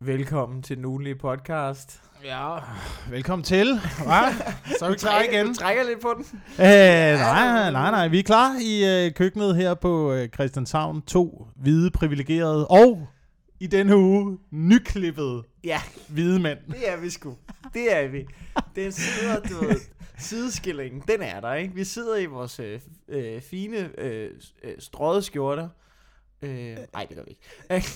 Velkommen til den ugenlige podcast. Ja, velkommen til. Hva? Så er vi klar igen. Du trækker lidt på den. Øh, nej, nej, nej. Vi er klar i øh, køkkenet her på øh, Christianshavn. To hvide privilegerede og i denne uge nyklippede Ja, hvide mænd. det er vi sgu. Det er vi. Den sidder, du ved, sideskillingen, den er der, ikke? Vi sidder i vores øh, øh, fine øh, øh, strøget skjorter. Øh, nej, det gør vi ikke.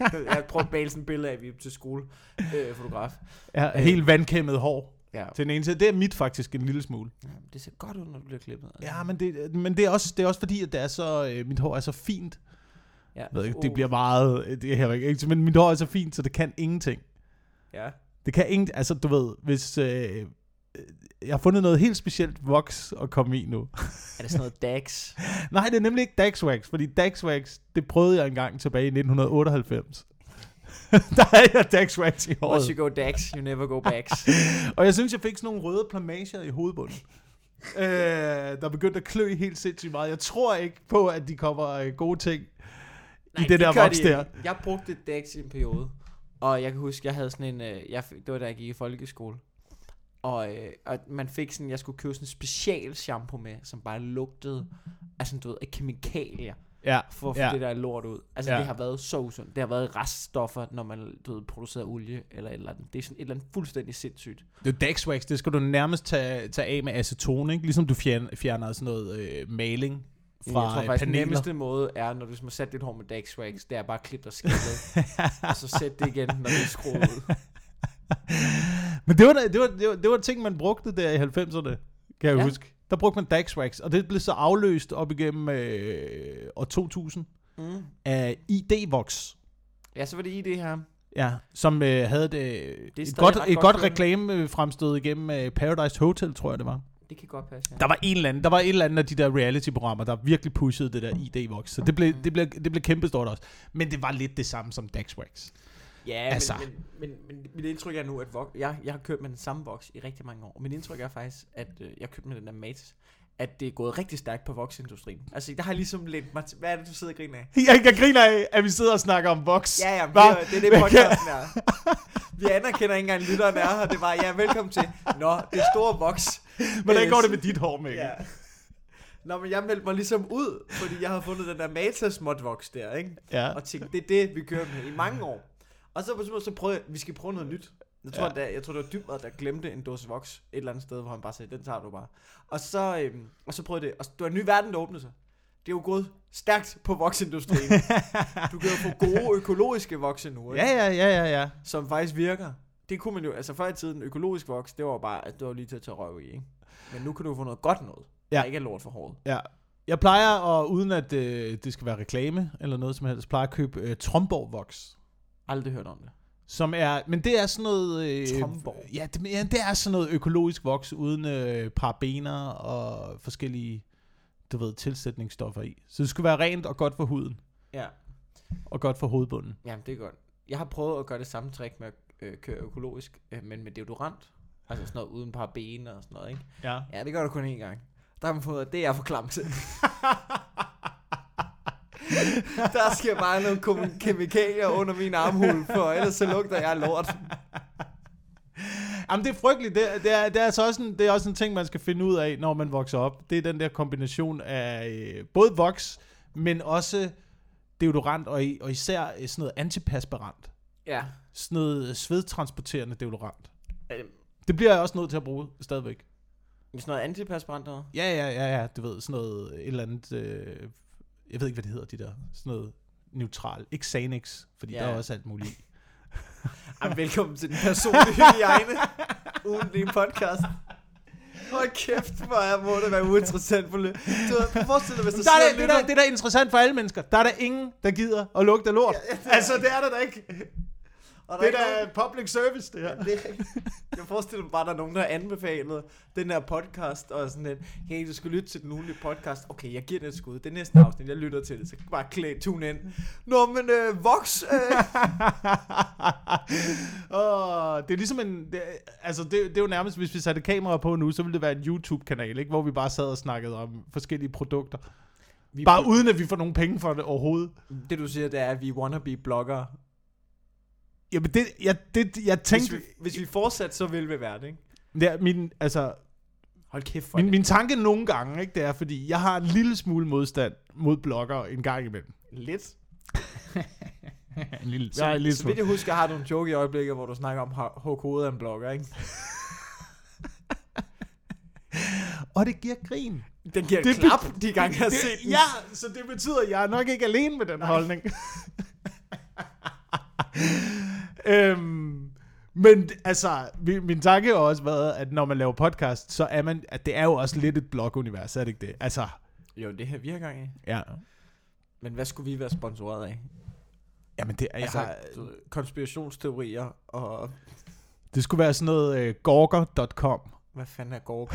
Jeg prøver at bale sådan et billede af, vi er til skole øh, fotograf. Ja, helt vandkæmmet hår. Ja. Til den ene side. Det er mit faktisk en lille smule. ja. Det ser godt ud, når du bliver klippet. altså. Ja, men det, men det, er, også, det er også fordi, at det er så, øh, mit hår er så fint. ja. Jeg ved ikke, det bliver meget... øh, Det er heller ikke, men mit hår er så fint, så det kan ingenting. Ja. Det kan ingen, altså du ved, hvis, øh, øh, jeg har fundet noget helt specielt voks at komme i nu. Er det sådan noget DAX? Nej, det er nemlig ikke Daxwax, fordi Daxwax, det prøvede jeg engang tilbage i 1998. der havde jeg Daxwax i Once håret. you go DAX, you never go backs. Og jeg synes, jeg fik sådan nogle røde plamager i hovedbunden. øh, der begyndte at klø helt sindssygt meget. Jeg tror ikke på, at de kommer øh, gode ting i det, der gør voks de der. Jeg brugte DAX i en periode. Og jeg kan huske, jeg havde sådan en... Øh, jeg, det var da jeg gik i folkeskole. Og, øh, og man fik sådan... Jeg skulle købe sådan en special shampoo med, som bare lugtede af sådan, du ved, af kemikalier. Ja, For at få Ja. det der lort ud. Altså, Ja. det har været så usundt. Det har været reststoffer, når man, du ved, producerer olie eller et eller andet. Det er sådan et eller andet fuldstændig sindssygt. Det er Daxwax, det skal du nærmest tage, tage af med aceton, ikke? Ligesom du fjerner, fjerner sådan noget øh, maling fra jeg tror øh, faktisk, den nemmeste måde er, når du har sat dit hår med Dax Wax, det er bare at klippe dig skældet, og så sæt det igen, når det er skruet ud. Men det var, det, var, det, var, det var ting, man brugte der i 90'erne, kan jeg Ja. huske. Der brugte man Daxwax, og det blev så afløst op igennem øh, år 2000 Mm. af ID-Vox. Ja, så var det i det her. Ja, som øh, havde øh, stadig et godt, et godt godt kørende. reklame fremstød igennem øh, Paradise Hotel, tror jeg det var. Det kan godt passe, ja. Der var en eller anden, der var et eller andet af de der reality-programmer, der virkelig pushede det der ID-Vox. Så det blev, det blev, det blev kæmpestort også. Men det var lidt det samme som Daxwax. Ja, Altså. men, men, men, men, mit indtryk er nu, at vok- jeg, jeg har kørt med den samme voks i rigtig mange år. Og mit indtryk er faktisk, at øh, jeg har kørt med den der Matis, at det er gået rigtig stærkt på voksindustrien. Altså, der har jeg ligesom lidt... mig til- Hvad er det, du sidder og griner af? Jeg, jeg griner af, at vi sidder og snakker om Vox. Ja, ja, Hva? er- det er det podcasten er. Vi anerkender ikke engang, lytteren er her. Det var, ja, velkommen til. Nå, det store voks. Hvordan Øh, går det med dit hår, Mikkel? Ja. Nå, men jeg meldte mig ligesom ud, fordi jeg har fundet den der Matas modvoks der, ikke? ja. Og tænkte, det er det, vi kører med i mange år. Og så på et så prøvede jeg, vi skal prøve noget nyt. Jeg tror, Ja. ja. jeg tror det var Dybvad, der glemte en dåse voks et eller andet sted, hvor han bare sagde, den tager du bare. Og så, øhm, og så prøvede det, og det var en ny verden, der åbnede sig. Det er jo gået stærkt på voksindustrien. du kan jo få gode økologiske vokse nu, ikke? Ja, ja, ja, ja, ja. som faktisk virker. Det kunne man jo, altså før i tiden, økologisk voks, det var bare, at det var lige til at tage røv i, ikke? Men nu kan du få noget godt noget, ja. Der ikke er lort for håret. ja. Jeg plejer, at, uden at øh, det skal være reklame eller noget som helst, plejer at købe øh, Tromborg Vox. Aldrig hørt om det. Som er, men det er sådan noget... Øh, Tromborg? Ja det, ja, det er sådan noget økologisk voks, uden øh, parabener og forskellige, du ved, tilsætningsstoffer i. Så det skulle være rent og godt for huden, Ja, og godt for hovedbunden. jamen det er godt. Jeg har prøvet at gøre det samme trick med at øh, køre økologisk, øh, men med deodorant. Altså sådan noget uden parabener og sådan noget, ikke? Ja. Ja, det gør du kun én gang. Der har man fået, at det er for klamt. der skal bare nogle kemikalier under min armhul, for ellers så lugter jeg lort. Jamen det er frygteligt. Det, det, er, det, er altså også en, det er også en ting, man skal finde ud af, når man vokser op. Det er den der kombination af øh, både voks, men også deodorant, og, og især øh, sådan noget antiperspirant. Ja. Sådan noget svedtransporterende deodorant. Øh, Det bliver jeg også nødt til at bruge stadigvæk. Sådan noget antiperspirant noget? Ja, ja, ja, ja. Du ved, sådan noget, et eller andet, øh, jeg ved ikke, hvad det hedder, de der, sådan noget neutral. Ikke Xanax, fordi Ja. der er også alt muligt. Ej, velkommen til den personlige hygiejne. Uden din podcast. Hold kæft, hvor er, må det være uinteressant for lidt. Du forestil dig, hvis der, Der er det, det, der, det der er interessant for alle mennesker. Der er der ingen, der gider at lugte lort. Ja, ja, det er- altså, det er der da ikke. Og Det er er da public service, det her. nogen- det, jeg forestiller mig bare, at der er nogen, der har anbefalet den her podcast, og sådan lidt, hey, du skal lytte til den ugenlige podcast. Okay, jeg giver det et skud. Det er næste afsnit, jeg lytter til det, så bare klæde tune ind. Nå, men øh, Vox, øh, oh, det er ligesom en... Det, altså, det, det er jo nærmest, hvis vi satte kamera på nu, så ville det være en YouTube-kanal, ikke? Hvor vi bare sad og snakkede om forskellige produkter. vi, Bare uden at vi får nogen penge for det overhovedet. det du siger, det er, at vi wannabe blogger. Jamen, det, jeg, det, jeg Hvis tænkte... vi, hvis vi fortsat, så vil vi være det, ikke? Ja, min, altså, Hold kæft for min, det. min tanke nogle gange, ikke, det er, fordi jeg har en lille smule modstand mod blogger en gang imellem. Lidt. en lille, Så, jeg en lille så vidt jeg husker, har du en joke i øjeblikket, hvor du snakker om HK er en blogger, ikke? Og det giver grin. Den giver Det klap, de gange jeg har set den. Ja, så det betyder, at jeg er nok ikke alene med den holdning. øhm, men altså, min, min tanke har også været, at når man laver podcast, så er man, at det er jo også lidt et blogunivers, er det ikke det? Altså, Jo, det her vi har gang i. ja. Men hvad skulle vi være sponsoreret af? Jamen, det, jeg Altså, har, du ved, konspirationsteorier og... det skulle være sådan noget uh, gorger.com. Hvad fanden er Gorg?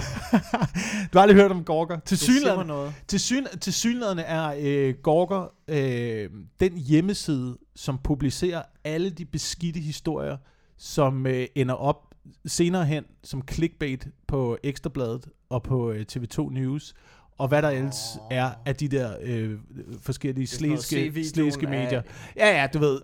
Du har aldrig hørt om Gorger? Til synligheden, noget. til, syn, til synligheden er øh, Gorger øh, den hjemmeside, som publicerer alle de beskidte historier, som øh, ender op senere hen som clickbait på Ekstrabladet og på øh, TV2 News, og hvad der ellers Åh. er af de der øh, forskellige slæske, slæske af- medier. Ja, ja, du ved.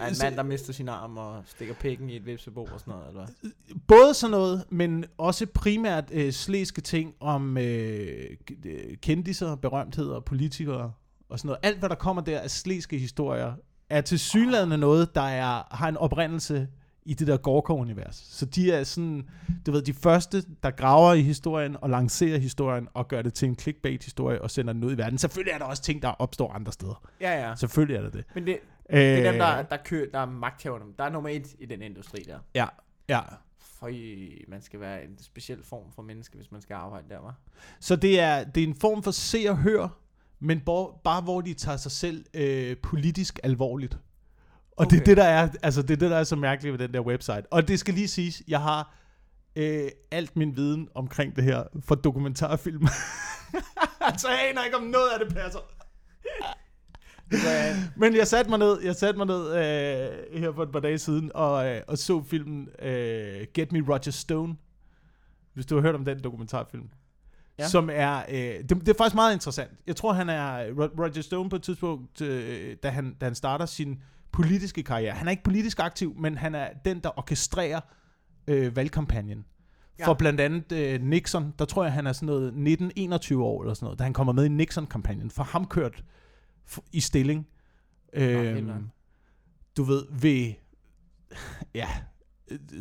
Er en mand, der mister sin arm og stikker pikken i et vipsebo og sådan noget, eller hvad? Både sådan noget, men også primært øh, slæske ting om øh, øh, kendiser, berømtheder, politikere og sådan noget. Alt, hvad der kommer der af slæske historier, er til synligheden noget, der er, har en oprindelse i det der Gorkov-univers. Så de er sådan, du ved, de første, der graver i historien og lancerer historien og gør det til en clickbait-historie og sender den ud i verden. Selvfølgelig er der også ting, der opstår andre steder. Ja, ja. Selvfølgelig er der det. Men det, Øh, det er dem, der, der, kører, der er magthaverne. Der er nummer et i den industri der. Ja, ja. For man skal være en speciel form for menneske, hvis man skal arbejde der, var. Så det er, det er en form for se og hør, men bo, bare hvor de tager sig selv øh, politisk alvorligt. Og okay. det er det, der er, altså det er det, der er så mærkeligt ved den der website. Og det skal lige siges, jeg har øh, alt min viden omkring det her fra dokumentarfilm. så jeg aner ikke, om noget af det passer. Men jeg satte mig ned, jeg satte mig ned øh, her for et par dage siden og, øh, og så filmen øh, Get Me Roger Stone. Hvis du har hørt om den dokumentarfilm. Ja. Som er, øh, det, det er faktisk meget interessant. Jeg tror, han er Ro- Roger Stone på et tidspunkt, øh, da, han, da han starter sin politiske karriere. Han er ikke politisk aktiv, men han er den, der orkestrerer øh, valgkampagnen. Ja. For blandt andet øh, Nixon, der tror jeg, han er sådan noget 19-21 år eller sådan noget, da han kommer med i Nixon-kampagnen. For ham kørt i stilling. Øh, du ved, ved ja,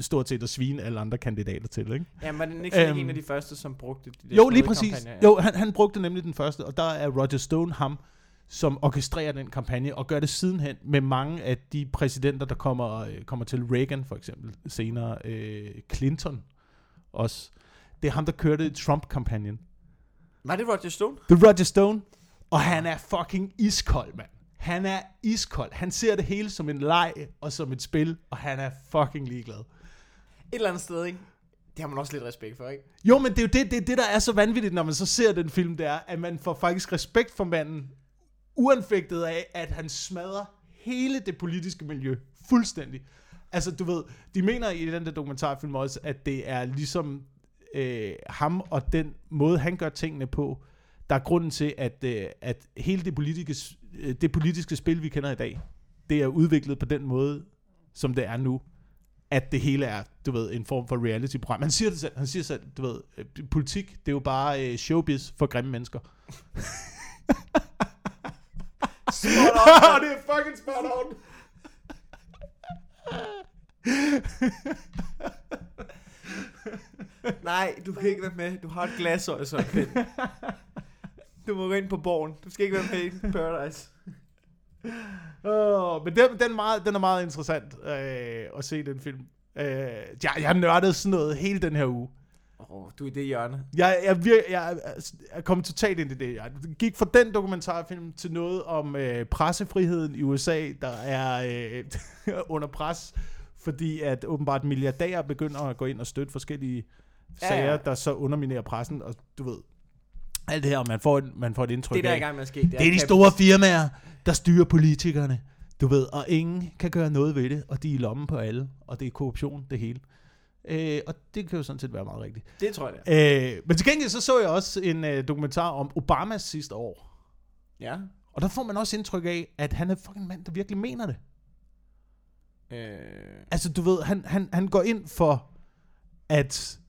stort set at svine alle andre kandidater til, ikke? Ja, men det ikke Øhm, en af de første, som brugte de der Jo, lige præcis. Ja. Jo, han, han brugte nemlig den første, og der er Roger Stone ham, som orkestrerer den kampagne, og gør det sidenhen med mange af de præsidenter, der kommer, øh, kommer til. Reagan for eksempel, senere øh, Clinton også. Det er ham, der kørte Trump-kampagnen. Var det Roger Stone? Det er Roger Stone, og han er fucking iskold, mand. Han er iskold. Han ser det hele som en leg og som et spil, og han er fucking ligeglad. Et eller andet sted, ikke? Det har man også lidt respekt for, ikke? Jo, men det er jo det, det, det, der er så vanvittigt, når man så ser den film, det er, at man får faktisk respekt for manden, uanfægtet af, at han smadrer hele det politiske miljø fuldstændig. Altså, du ved, de mener i den der dokumentarfilm også, at det er ligesom øh, ham og den måde, han gør tingene på, der er grunden til, at, øh, at hele det politiske, øh, det politiske spil, vi kender i dag, det er udviklet på den måde, som det er nu at det hele er, du ved, en form for reality-program. Han siger det selv, han siger selv, du ved, øh, politik, det er jo bare øh, showbiz for grimme mennesker. Spot Og det er fucking spot on. Nej, du kan ikke være med. Du har et glasøje, så Pind. Du må gå ind på borgen. Du skal ikke være med i Paradise. Oh, men den, den, er meget, den er meget interessant øh, at se den film. Øh, jeg, jeg nørdet sådan noget hele den her uge. Oh, du er i det hjørne. Jeg, jeg, jeg, jeg er kommet totalt ind i det. Jeg gik fra den dokumentarfilm til noget om øh, pressefriheden i USA, der er øh, under pres, fordi at åbenbart milliardærer begynder at gå ind og støtte forskellige Ja, sager, ja. der så underminerer pressen, og du ved, alt det her, man får, et, man får et indtryk Det, der er af, i gang med at ske, det er, det er de store firmaer, der styrer politikerne, du ved, og ingen kan gøre noget ved det, og de er i lommen på alle, og det er korruption, det hele. Øh, og det kan jo sådan set være meget rigtigt. Det tror jeg, det er. Øh, men til gengæld så så jeg også en øh, dokumentar om Obamas sidste år. Ja. Og der får man også indtryk af, at han er fucking mand, der virkelig mener det. Øh, Altså, du ved, han, han, han går ind for, at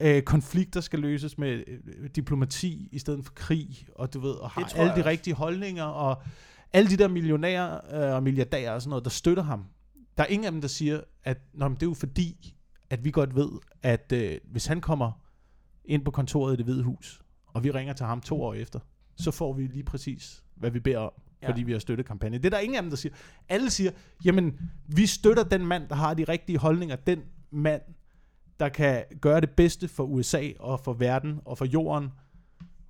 øh, konflikter skal løses med øh, diplomati i stedet for krig, og du ved, og har alle de rigtige holdninger, og alle de der millionærer øh, og milliardærer og sådan noget, der støtter ham. Der er ingen af dem, der siger, at Nå, men det er jo fordi, at vi godt ved, at øh, hvis han kommer ind på kontoret i det hvide hus, og vi ringer til ham to år efter, så får vi lige præcis, hvad vi beder om, Ja. fordi vi har støttet kampagnen. Det er der ingen af dem, der siger. Alle siger, jamen, vi støtter den mand, der har de rigtige holdninger, den mand, der kan gøre det bedste for USA og for verden og for jorden,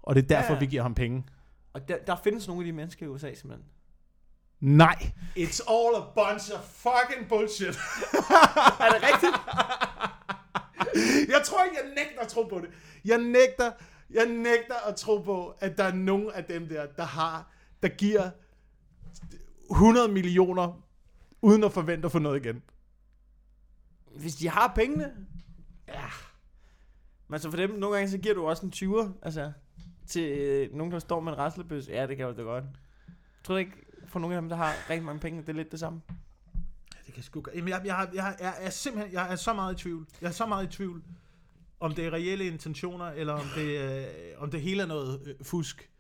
og det er derfor, Ja. ja. vi giver ham penge. og der, der findes nogle af de mennesker i USA, simpelthen. Nej. It's all a bunch of fucking bullshit. er det rigtigt? jeg tror ikke, jeg nægter at tro på det. Jeg nægter, jeg nægter at tro på, at der er nogen af dem der, der har, der giver 100 millioner, uden at forvente at få noget igen. Hvis de har pengene. Ja. Men så for dem, nogle gange, så giver du også en 20'er, altså, til øh, nogen, der står med en raslebøs. Ja, det kan jo det godt. Tror du ikke, for nogle af dem, der har rigtig mange penge, det er lidt det samme? Det kan sgu Jamen, jeg, jeg, jeg, jeg, er simpelthen, jeg er så meget i tvivl. Jeg er så meget i tvivl, om det er reelle intentioner, eller om det, øh, om det hele er noget øh, fusk.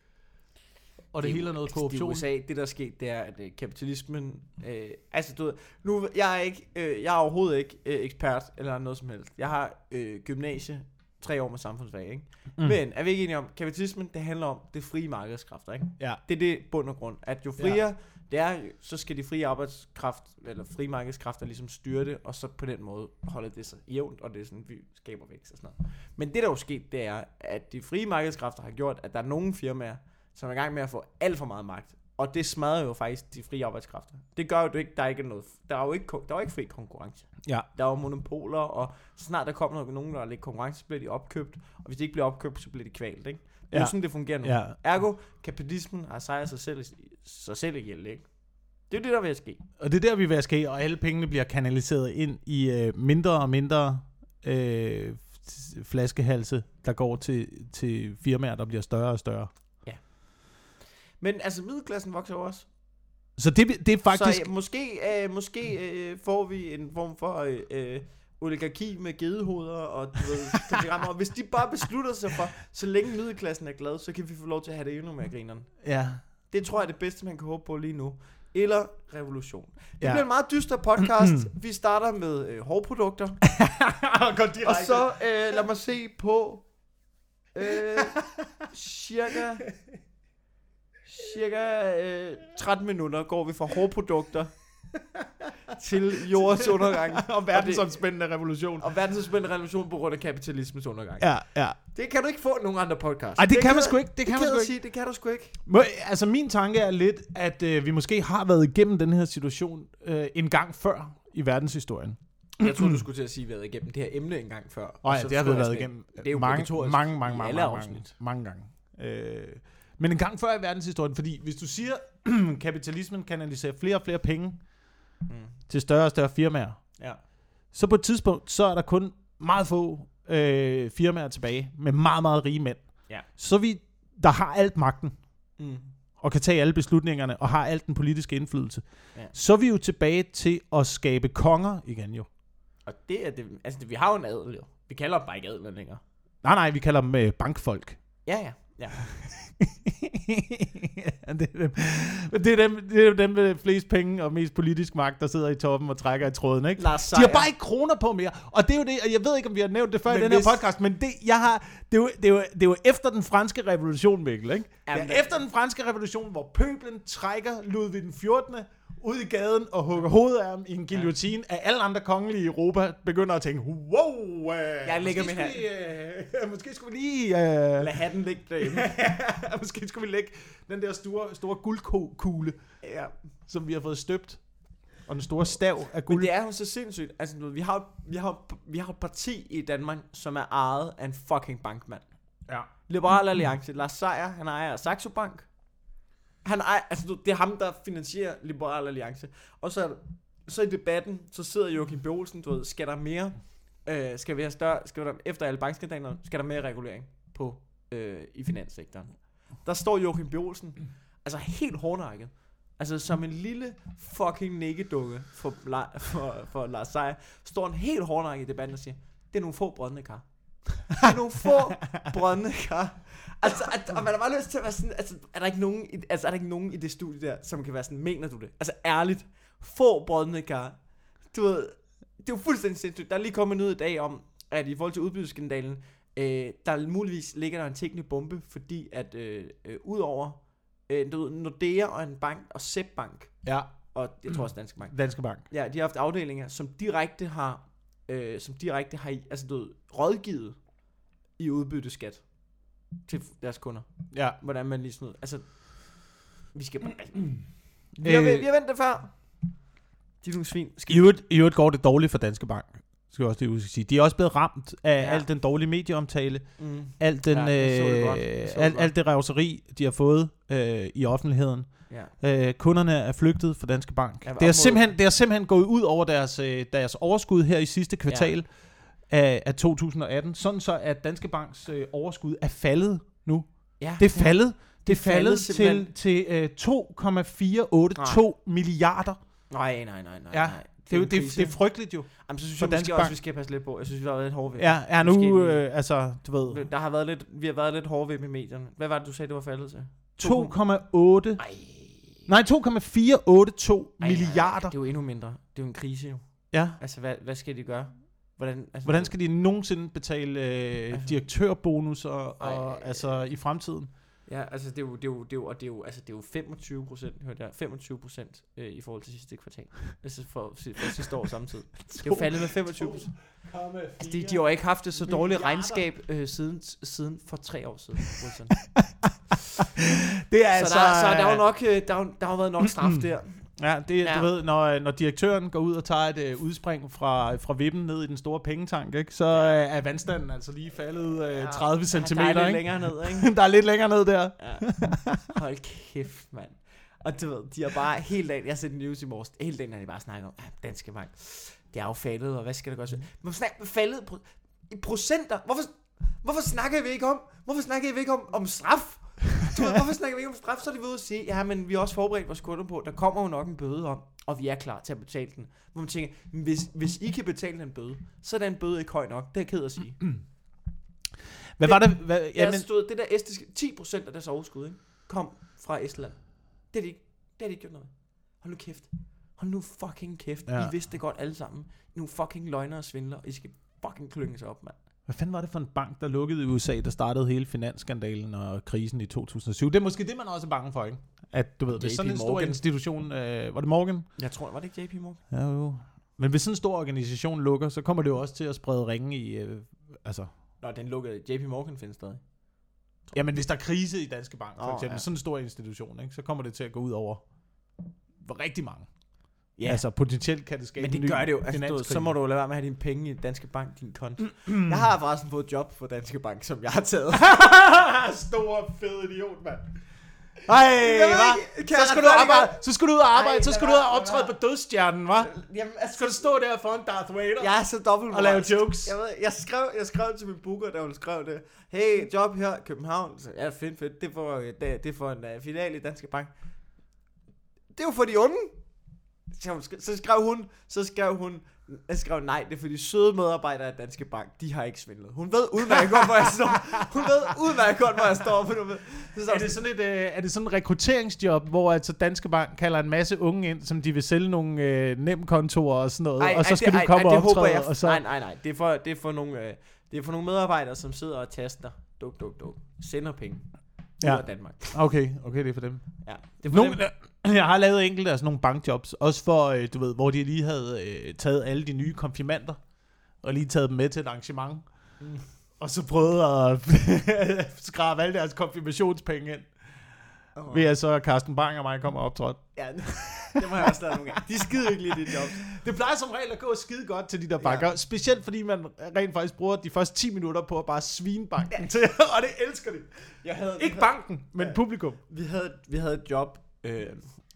Og det, hele er noget altså, korruption. I USA, det der er sket, det er, at øh, kapitalismen... Øh, altså, du ved, nu, jeg er, ikke, øh, jeg er overhovedet ikke øh, ekspert eller noget som helst. Jeg har øh, gymnasie, tre år med samfundsfag, ikke? Mm. Men er vi ikke enige om, kapitalismen, det handler om det frie markedskræfter, ikke? Ja. Det er det bund og grund, at jo friere ja. Det er, så skal de frie arbejdskraft, eller frie markedskræfter ligesom styre det, og så på den måde holde det sig jævnt, og det er sådan, vi skaber vækst og sådan noget. Men det der er jo sket, det er, at de frie markedskræfter har gjort, at der er nogle firmaer, som er i gang med at få alt for meget magt. Og det smadrer jo faktisk de frie arbejdskræfter. Det gør jo det ikke, der er ikke noget, der er jo ikke, der er jo ikke fri konkurrence. Ja. Der er jo monopoler, og så snart der kommer nogen, der er lidt konkurrence, så bliver de opkøbt. Og hvis de ikke bliver opkøbt, så bliver de kvalt, ikke? Det er Ja. sådan, det fungerer nu. Ja. Ergo, kapitalismen har sejret sig selv, sig selv ihjel, ikke? Det er det, der vil ske. Og det er der, vi vil ske, og alle pengene bliver kanaliseret ind i øh, mindre og mindre øh, flaskehalse, der går til, til firmaer, der bliver større og større. Men altså, middelklassen vokser jo også. Så det, det er faktisk... Så øh, måske, øh, måske øh, får vi en form for øh, øh, oligarki med gedehoveder og du ved, pentagrammer. Og hvis de bare beslutter sig for, så længe middelklassen er glad, så kan vi få lov til at have det endnu mere grineren. Ja. Det tror jeg er det bedste, man kan håbe på lige nu. Eller revolution. Det Ja. bliver en meget dyster podcast. vi starter med øh, hårprodukter. Og så øh, lad mig se på øh, cirka cirka øh, 13 minutter går vi fra hårprodukter til jordens undergang og verdensomspændende revolution. og verdensomspændende revolution på grund af kapitalismens undergang. Ja, ja. Det kan du ikke få nogen andre podcast. Ej, det kan man sgu ikke. Det kan man sgu ikke. sige, det kan du sgu ikke. Må, altså min tanke er lidt, at øh, vi måske har været igennem den her situation øh, en gang før i verdenshistorien. Jeg tror du skulle til at sige, at vi har været igennem det her emne en gang før. Så det har vi været igennem Det er jo mange, mange, mange, mange, mange, mange, mange gange. Øh, men en gang før i verdenshistorien, fordi hvis du siger, kapitalismen kanaliserer flere og flere penge Mm. til større og større firmaer, Ja. så på et tidspunkt, så er der kun meget få øh, firmaer tilbage med meget, meget rige mænd. Ja. Så vi, der har alt magten, Mm. og kan tage alle beslutningerne, og har alt den politiske indflydelse. Ja. Så er vi jo tilbage til at skabe konger igen jo. Og det er det, altså vi har jo en adel jo. Vi kalder dem bare ikke adel længere. Nej, nej, vi kalder dem øh, bankfolk. Ja, ja. Ja. Ja, det, er dem, det, er dem, det er dem med flest penge og mest politisk magt, der sidder i toppen og trækker i tråden, ikke? Lars De har bare ikke kroner på mere. Og det er jo det, og jeg ved ikke, om vi har nævnt det før Men i den her hvis- podcast, men det, jeg har, det, er jo, det, er jo, det er jo efter den franske revolution, Mikkel, ikke? Jamen, det er efter den franske revolution, hvor pøblen trækker Ludvig den 14. ud i gaden og hugger hovedet af ham i en guillotine, ja. at alle andre kongelige i Europa begynder at tænke, wow, øh, Jeg lægger måske, min skulle vi, øh, måske skulle vi lige... Øh, Lad hatten ligge derinde. måske skulle vi lægge den der store, store guldkugle, ja. som vi har fået støbt, og den store stav af Men guld. det er jo så sindssygt. Altså, vi har, vi, har, vi har et parti i Danmark, som er ejet af en fucking bankmand. Ja. Liberal Alliance. Lars Seier, han ejer Saxo Bank. Han ej, altså, det er ham, der finansierer Liberal Alliance. Og så, så i debatten, så sidder Joachim B. Olsen, du ved, skal der mere, øh, skal vi have større, skal der, efter alle bankskandalerne, skal der mere regulering på, øh, i finanssektoren. Der står Joachim B. Olsen, altså helt hårdnakket, Altså som en lille fucking nikkedukke for, for, for Lars Seier, står en helt hårdnakket i debatten og siger, det er nogle få brødne kar. Det er nogle få brøndende kar. Altså, at, og man har bare lyst til at være sådan, altså, er der ikke nogen, i- altså, er der ikke nogen i det studie der, som kan være sådan, mener du det? Altså, ærligt, få brøndende kar. Du ved, det er jo fuldstændig sindssygt. Der er lige kommet noget i dag om, at i forhold til udbytteskandalen, øh, der muligvis ligger der en teknisk bombe, fordi at øh, øh, udover øh, du ved, Nordea og en bank, og SEB Bank, Ja, og jeg tror også Danske Bank, Danske Bank. ja, de har haft afdelinger, som direkte har, øh, som direkte har, i- altså du ved, rådgivet i udbytteskat til deres kunder. Ja. Hvordan man lige sådan noget. Altså, vi skal bare... Vi har, Øh. vi har ventet det før. De er nogle svin. I øvrigt, I øvrigt går det dårligt for Danske Bank. Skal jeg også lige huske at sige. De er også blevet ramt af Ja. al den dårlige medieomtale, Mm. alt, den, Ja, det øh, det alt, alt det revseri, de har fået øh, i offentligheden. Ja. Øh, kunderne er flygtet fra Danske Bank. Ja, det, er simpelthen, det er simpelthen gået ud over deres, øh, deres overskud her i sidste kvartal af, af 2018, sådan så at Danske Banks øh, overskud er faldet nu. ja. Det er faldet, det er faldet faldet simpelthen. til, til øh, 2,482 milliarder. Nej, nej, nej, nej. Ja, nej. Det er, det, krise. det er frygteligt jo. Jamen, så synes jeg måske også, Bank. vi skal passe lidt på. Jeg synes, vi har været lidt hårde ved. Ja, Måske nu, lige- øh, altså, du ved, Der har været lidt, vi har været lidt hårde ved med medierne. Hvad var det, du sagde, det var faldet til? 2,8, Ej. Nej 2,482 Ej, milliarder. Det er jo endnu mindre. Det er jo en krise jo. Ja. Altså, hvad, hvad skal de gøre? Hvordan, altså, Hvordan skal de nogensinde betale øh, Altså- direktørbonus og, og Ej. altså i fremtiden? Ja, altså det er jo, det er jo, det er jo, og det er jo, altså det er jo 25 procent, hørte jeg, 25 procent øh, i forhold til sidste kvartal. Altså for, for sidste år samtidig. Det er jo faldet med 25 procent. Altså de, de har jo ikke haft det så dårligt regnskab øh, siden, siden for tre år siden. Wilson. Det er så, altså... der, så der er jo nok, øh, der, jo- der har været nok straf der. Ja, det Ja. du ved, når, når direktøren går ud og tager et øh, udspring fra, fra vippen ned i den store pengetank, ikke, så øh, er vandstanden altså lige faldet øh, 30 cm, Der er lidt ikke? længere ned, ikke? der er lidt længere ned der. Ja. Hold kæft, mand. Og du ved, de har bare helt dagen, jeg har set news i morges, hele dagen har de bare snakket om, ja, Danske Bank, det er jo faldet, og hvad skal der gøres? Men snakker faldet pro- i procenter? Hvorfor, hvorfor snakker vi ikke om, hvorfor snakker vi ikke om, om straf? Hvorfor snakker vi ikke om straf? Så er de ved at sige, ja, men vi har også forberedt vores kunder på, der kommer jo nok en bøde om, og vi er klar til at betale den. Hvor man tænker, hvis, hvis I kan betale den bøde, så er den bøde ikke høj nok. Det er jeg ked at sige. Hvad var det? Hvad, Ja, jamen, men, stod, det der estiske, 10% af deres overskud, ikke, kom fra Estland. Det har de ikke, det har de ikke gjort noget. Hold nu kæft. Hold nu fucking kæft. Ja. I vidste det godt alle sammen. Nogle fucking løgnere og svindler, I skal fucking klynge sig op, mand. Hvad fanden var det for en bank, der lukkede i USA, der startede hele finansskandalen og krisen i 2007? Det er måske det, man også er bange for, ikke? At du ved, hvis JP sådan en stor Morgan. institution... Øh, var det Morgan? Jeg tror, var det ikke JP Morgan? Ja, jo. Men hvis sådan en stor organisation lukker, så kommer det jo også til at sprede ringe i... Øh, altså, Nå, den lukkede. JP Morgan findes stadig. Jamen, hvis der er krise i Danske Bank, for Åh, eksempel, ja. sådan en stor institution, ikke, så kommer det til at gå ud over rigtig mange. Ja. Altså, potentielt kan det skabe men det gør det jo. Altså, du, så må du lade være med at have dine penge i Danske Bank, din konto. jeg har forresten fået job for Danske Bank, som jeg har taget. Stor, fed idiot, mand. Ej, hva? Så skal du arbejde, så skal du ud og arbejde, Ej, så skal du ud og optræde på være. dødsstjernen, hva? Jamen, altså, Skal du stå der foran Darth Vader Jeg er så dobbelt og lave jokes? Jeg, ved, jeg, skrev, jeg skrev til min booker, da hun skrev det. Hey, job her, København. Så, ja, fedt, fedt. Det er for, øh, det, det er for en uh, filial i Danske Bank. Det er jo for de unge. Så, skrev hun, så skrev hun, jeg skrev nej, det er for de søde medarbejdere af Danske Bank. De har ikke svindlet. Hun ved udmærket godt, hvor jeg står. Hun ved udmærket godt, hvor jeg står. For du ved. Så, Er det sådan et, øh, er det sådan et rekrutteringsjob, hvor altså Danske Bank kalder en masse unge ind, som de vil sælge nogle øh, nemkontorer og sådan noget, Ej, og så ej, skal det, du komme ej, og optræde, jeg, og så... Nej, nej, nej. Det er for, det er for nogle, øh, det er for nogle medarbejdere, som sidder og taster. Duk, duk, duk. Sender penge. Ja. Danmark. Okay, okay, det er for dem. Ja. Det er for Nogle, dem. jeg har lavet enkelte af sådan nogle bankjobs, også for, øh, du ved, hvor de lige havde øh, taget alle de nye konfirmander, og lige taget dem med til et arrangement, Mm. og så prøvet at skrabe alle deres konfirmationspenge ind, Oh. ved at så Carsten Bang og mig kommer og optræde. Ja, det må jeg også lade nogle gange. De er skide ikke lige de jobs. Det plejer som regel at gå skide godt til de der banker, ja. specielt fordi man rent faktisk bruger de første 10 minutter på at bare svine banken ja. til, og det elsker de. Jeg havde, Ikke banken, men Ja. publikum. Vi havde, vi havde et job øh,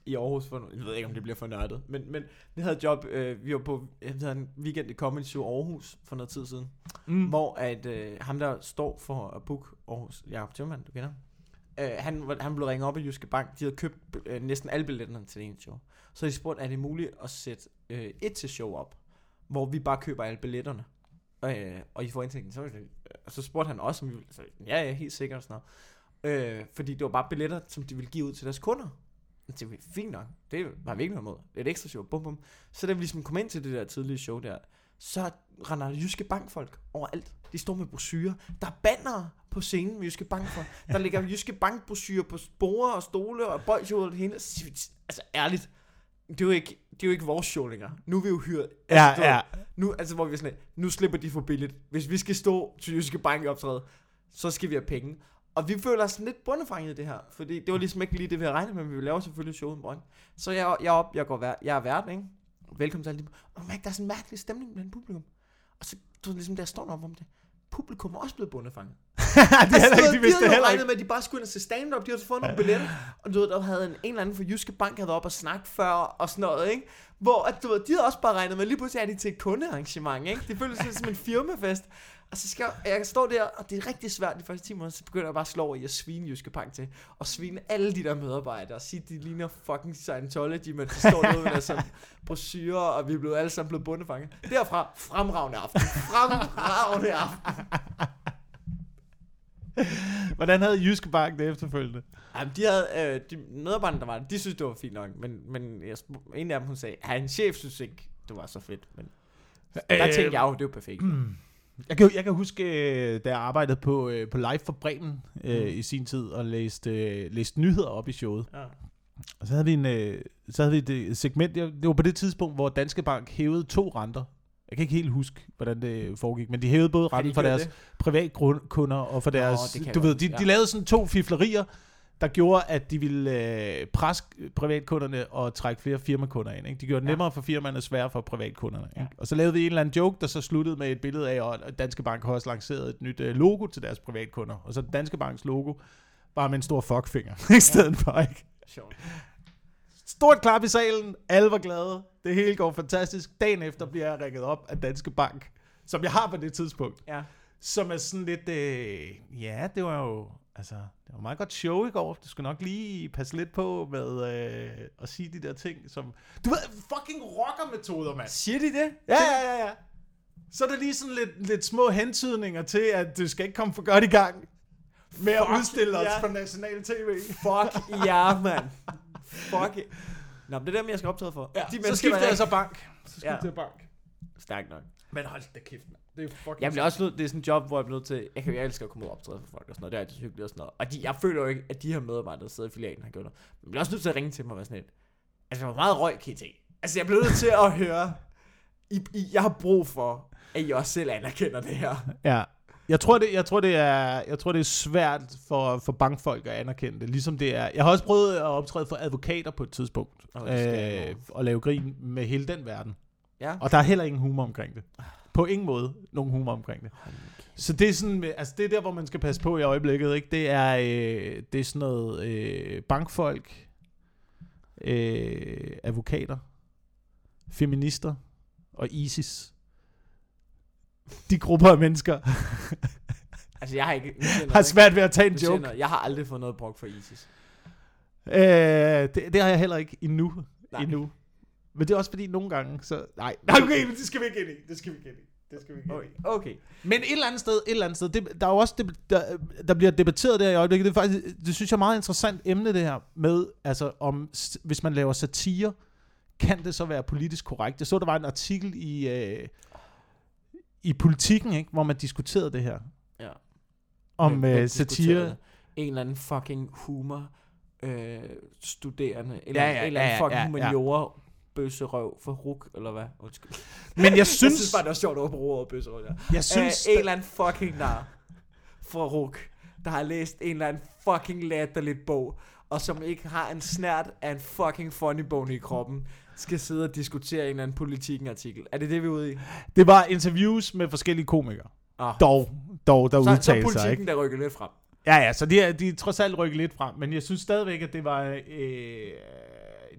i Aarhus for, jeg ved ikke om det bliver for nørdet, men, men vi havde et job, øh, vi var på jeg havde en weekend i Comedy Show Aarhus for noget tid siden, Mm. hvor at øh, ham der står for at book Aarhus, Jacob Tjørmand, du kender ham, Øh, han, han blev ringet op af Jyske Bank. De havde købt øh, næsten alle billetterne til det ene show. Så de spurgte, er det muligt at sætte øh, et til show op, hvor vi bare køber alle billetterne, øh, og I får indtægten. Så, og så spurgte han også, om vi ville. Så, ja, ja, helt sikkert og sådan noget. Øh, fordi det var bare billetter, som de ville give ud til deres kunder. Og Det var fint nok. Det var vi ikke noget er et ekstra show. Bum, bum. Så da vi ligesom kom ind til det der tidlige show der, så render Jyske Bankfolk overalt. De står med brosyrer. Der er bannere på scenen med Jyske Bankfolk. Der ligger Jyske Bankbrosyrer på spore og stole og bolsjord og det hele. Så vi, Altså ærligt, det er jo ikke, det er jo ikke vores show længere. Nu er vi jo hyret. Ja, altså, du ved, ja. Nu, altså, hvor vi er sådan, nu slipper de for billigt. Hvis vi skal stå til Jyske Bank optræde, så skal vi have penge. Og vi føler os lidt bundefanget i det her. Fordi det var ligesom ikke lige det, vi havde regnet med, men vi laver selvfølgelig showet i morgen. Så jeg, jeg op, jeg, går vær, jeg er vært, ikke? Velkommen til alle de... Og mærke, der er sådan en mærkelig stemning blandt publikum. Og så, du ligesom der står op om det. Publikum er også blevet bundefanget. det er heller ikke, de vidste havde jo heller regnet ikke. med, at de bare skulle ind og se stand-up. De havde fået nogle billetter. Og du ved, der havde en, en eller anden fra Jyske Bank havde været op og snakke før og sådan noget, ikke? Hvor at, du ved, de havde også bare regnet med, lige pludselig er de til et kundearrangement, ikke? Det føles lidt som en firmafest. Og så skal jeg, jeg stå der, og det er rigtig svært de første 10 minutter, så begynder jeg bare at slå over i at svine Jyske Bank til. Og svine alle de der medarbejdere, og sige, de ligner fucking Scientology, men de står derude med deres sådan brosyrer, og vi er blevet alle sammen blevet bundefanget. Derfra, fremragende aften. Fremragende aften. Hvordan havde Jyske Bank det efterfølgende? Jamen, de havde, øh, de medarbejderne, der var der, de synes, det var fint nok, men, men jeg, en af dem, hun sagde, at en chef synes ikke, det var så fedt, men der Øh, tænkte jeg jo, det var perfekt. Jeg kan, jeg kan huske, øh, da jeg arbejdede på, øh, på Live for Bremen øh, Mm. i sin tid, og læste, øh, læste nyheder op i showet. Ja. Og så havde vi, en, øh, så havde vi et segment, det var på det tidspunkt, hvor Danske Bank hævede to renter. Jeg kan ikke helt huske, hvordan det foregik, men de hævede både Har de renten for deres det? privatkunder og for Nå, deres... du ved, de, huske, de ja. lavede sådan to fiflerier, der gjorde, at de ville øh, presse privatkunderne og trække flere firmakunder ind. Ikke? De gjorde det Ja. nemmere for firmaerne og sværere for privatkunderne. Ikke? Ja. Og så lavede vi en eller anden joke, der så sluttede med et billede af, at Danske Bank har også lanceret et nyt øh, logo til deres privatkunder. Og så Danske Banks logo, bare med en stor fuckfinger i stedet for. Ikke? Sjovt. Stort klap i salen, alle var glade, det hele går fantastisk. Dagen efter bliver jeg rækket op af Danske Bank, som jeg har på det tidspunkt. Ja. Som er sådan lidt, øh, ja, det var jo, altså, det var et meget godt show i går. Du skal nok lige passe lidt på med øh, at sige de der ting, som, du ved, fucking rockermetoder, mand. Siger de det? Ja, ja, ja, ja. Så er der lige sådan lidt, lidt små hentydninger til, at du skal ikke komme for godt i gang med at Fuck, udstille os ja. på national tv. Fuck ja, mand. Fuck ja. Nå, men det er dem, jeg skal optræde for. Ja, de så skifter jeg så bank. Så skifter Ja. jeg bank. Stærkt nok. Men hold da kæft, mand. Det er fucking... Jeg bliver også nødt, det er sådan en job, hvor jeg bliver nødt til, jeg, kan, jeg elsker at komme ud og optræde for folk og sådan noget, det er altid hyggeligt og sådan noget. Og de, jeg føler jo ikke, at de her medarbejdere, der sidder i filialen, har gjort noget. Men jeg bliver også nødt til at ringe til dem og være sådan lidt, altså hvor meget røg kan I tage? Altså jeg bliver nødt til at høre, I, I, jeg har brug for, at I også selv anerkender det her. Ja. Jeg tror, det, jeg, tror, det er, jeg tror, det er svært for, for bankfolk at anerkende det, ligesom det er. Jeg har også prøvet at optræde for advokater på et tidspunkt, jeg øh, og lave grin med hele den verden. Ja. Og der er heller ingen humor omkring det. På ingen måde nogen humor omkring det. Så det er sådan, altså det er der, hvor man skal passe på i øjeblikket, ikke? Det er, øh, det er sådan noget øh, bankfolk, øh, advokater, feminister og ISIS. De grupper af mennesker Altså jeg har ikke, jeg har svært ved at tage en joke. noget. Jeg har aldrig fået noget brugt for ISIS. Øh, det, det har jeg heller ikke endnu. Nej. endnu. Men det er også fordi nogle gange, så... Nej, nej okay, men det skal vi ikke ind i. Det skal vi ikke ind i. Det skal vi ikke ind i. Okay. okay. Men et eller andet sted, et eller andet sted, det, der er jo også, det, der, der bliver debatteret der i øjeblikket, det er faktisk, det synes jeg er meget interessant emne det her, med, altså om, hvis man laver satire, kan det så være politisk korrekt? Jeg så, der var en artikel i, øh, i Politiken, ikke, hvor man diskuterede det her, Ja. om Hvem- hvem øh, satire. En eller anden fucking humor øh, studerende. Eller Ja, ja, en eller anden ja, ja, fucking ja, ja. humaniora bøsserøv for ruk, eller hvad? Undskyld. Men jeg Jeg synes, synes bare, det var sjovt at bruge ordet bøsserøv der. jeg synes, Synes, en eller anden fucking nar fra ruk, der har læst en eller anden fucking latterligt bog, og som ikke har en snært af en fucking funny bone i kroppen, skal sidde og diskutere en eller anden politikken-artikel. Er det det, vi er ude i? det var interviews med forskellige komikere, Oh. dog, dog der Så, så er udtalte sig, ikke? politikken, der rykker lidt frem. Ja, ja, så de er, de er trods alt rykket lidt frem, men jeg synes stadigvæk, at det var øh,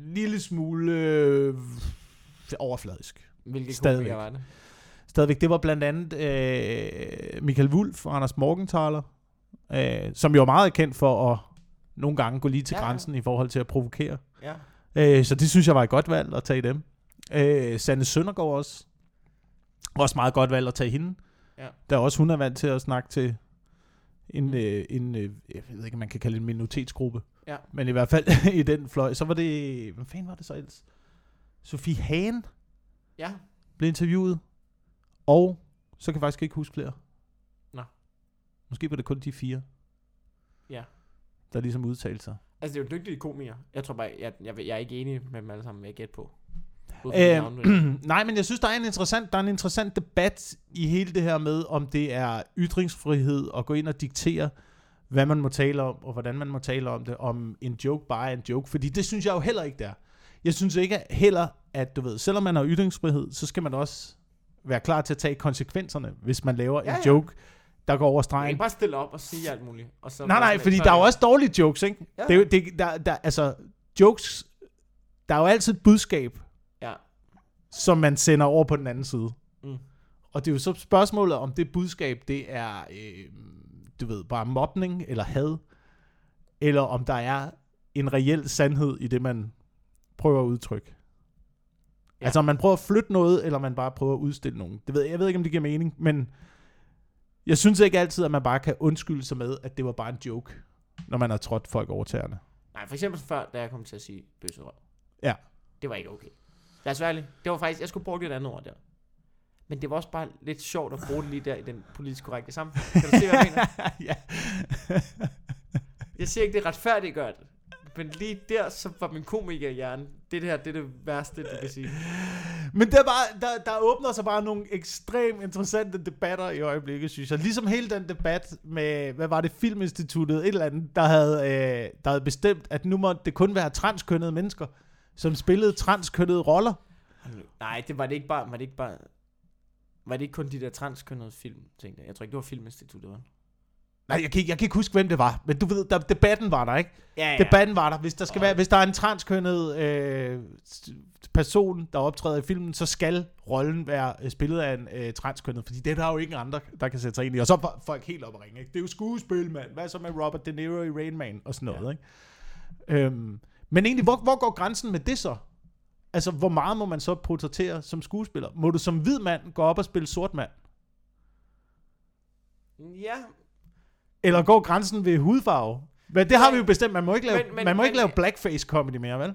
lille smule øh, overfladisk. Hvilke Stadigvæk. var det? Stadigvæk, det var blandt andet øh, Michael Wulff og Anders Morgenthaler, øh, som jo er meget kendt for at nogle gange gå lige til Ja, ja. grænsen i forhold til at provokere. Ja. Øh, så det synes jeg var et godt valg at tage dem. Øh, Sanne Søndergaard også. Også meget godt valg at tage hende. Ja. Der er også hun er vant til at snakke til en, øh, en øh, jeg ved ikke, man kan kalde det en minoritetsgruppe. Ja. Men i hvert fald i den fløj. Så var det, hvad fanden var det så ellers? Sofie Hagen Ja. blev interviewet. Og så kan jeg faktisk ikke huske flere. Nå. Måske var det kun de fire, Ja. der ligesom udtalte sig. Altså, det er jo dygtige komikere. Jeg tror bare, jeg, jeg, jeg er ikke enig med dem alle sammen, vil jeg gætte på. Ud fra? Øh, nej, men jeg synes, der er en interessant, der er en interessant debat i hele det her med, om det er ytringsfrihed at gå ind og diktere, hvad man må tale om, og hvordan man må tale om det, om en joke bare er en joke. Fordi det synes jeg jo heller ikke, der. Jeg synes ikke heller, at du ved, selvom man har ytringsfrihed, så skal man også være klar til at tage konsekvenserne, hvis man laver Ja, en ja. joke, der går over Jeg stregen. kan bare stille op og sige alt muligt. Og så Nej, nej, fordi der er jo også dårlige jokes, ikke? Ja. Det er det, der, der, altså, jokes, der er jo altid et budskab, Ja. som man sender over på den anden side. Mm. Og det er jo så spørgsmålet, om det budskab, det er, øh, du ved, bare mobning eller had, eller om der er en reel sandhed i det, man prøver at udtrykke. Ja. Altså om man prøver at flytte noget, eller man bare prøver at udstille nogen. Det ved jeg, ved ikke, om det giver mening, men jeg synes ikke altid, at man bare kan undskylde sig med, at det var bare en joke, når man har trådt folk over tæerne. Nej, for eksempel før, da jeg kom til at sige bøsserøv. Ja. Det var ikke okay. Lad os være ærlige. Det var faktisk, jeg skulle bruge et andet ord der. Men det var også bare lidt sjovt at bruge det lige der i den politisk korrekte samfund. Kan du se, hvad jeg mener? ja. Jeg siger ikke, det retfærdigt gør det. Men lige der, så var min komikerhjerne, det her, det er det værste, du kan sige. Men der, bare, der, der åbner sig bare nogle ekstremt interessante debatter i øjeblikket, synes jeg. Ligesom hele den debat med, hvad var det, Filminstituttet, et eller andet, der havde, øh, der havde bestemt, at nu måtte det kun være transkønnede mennesker, som spillede transkønnede roller. Nej, det var det ikke bare, var det ikke bare, var det ikke kun de der transkønnede film, tænkte jeg. Jeg tror ikke, det var Filminstituttet, var det? Nej, jeg kan, ikke, jeg kan ikke huske, hvem det var, men du ved, der, debatten var der, ikke? Ja, Debatten var der. Hvis der, skal Og- være, hvis der er en transkønnet øh, person, der optræder i filmen, så skal rollen være øh, spillet af en øh, transkønnet, fordi det er der jo ikke andre, der kan sætte sig ind i. Og så er folk helt op at ringe. Ikke? Det er jo skuespil, mand. Hvad så med Robert De Niro i Rain Man og sådan noget, ikke? Øhm, men egentlig, hvor, hvor går grænsen med det så? Altså, hvor meget må man så portrættere som skuespiller? Må du som hvid mand gå op og spille sort mand? Ja, Eller går grænsen ved hudfarve? Men det har Nej. vi jo bestemt. Man må ikke lave, Men- men- man må ikke men- lave blackface comedy mere, vel?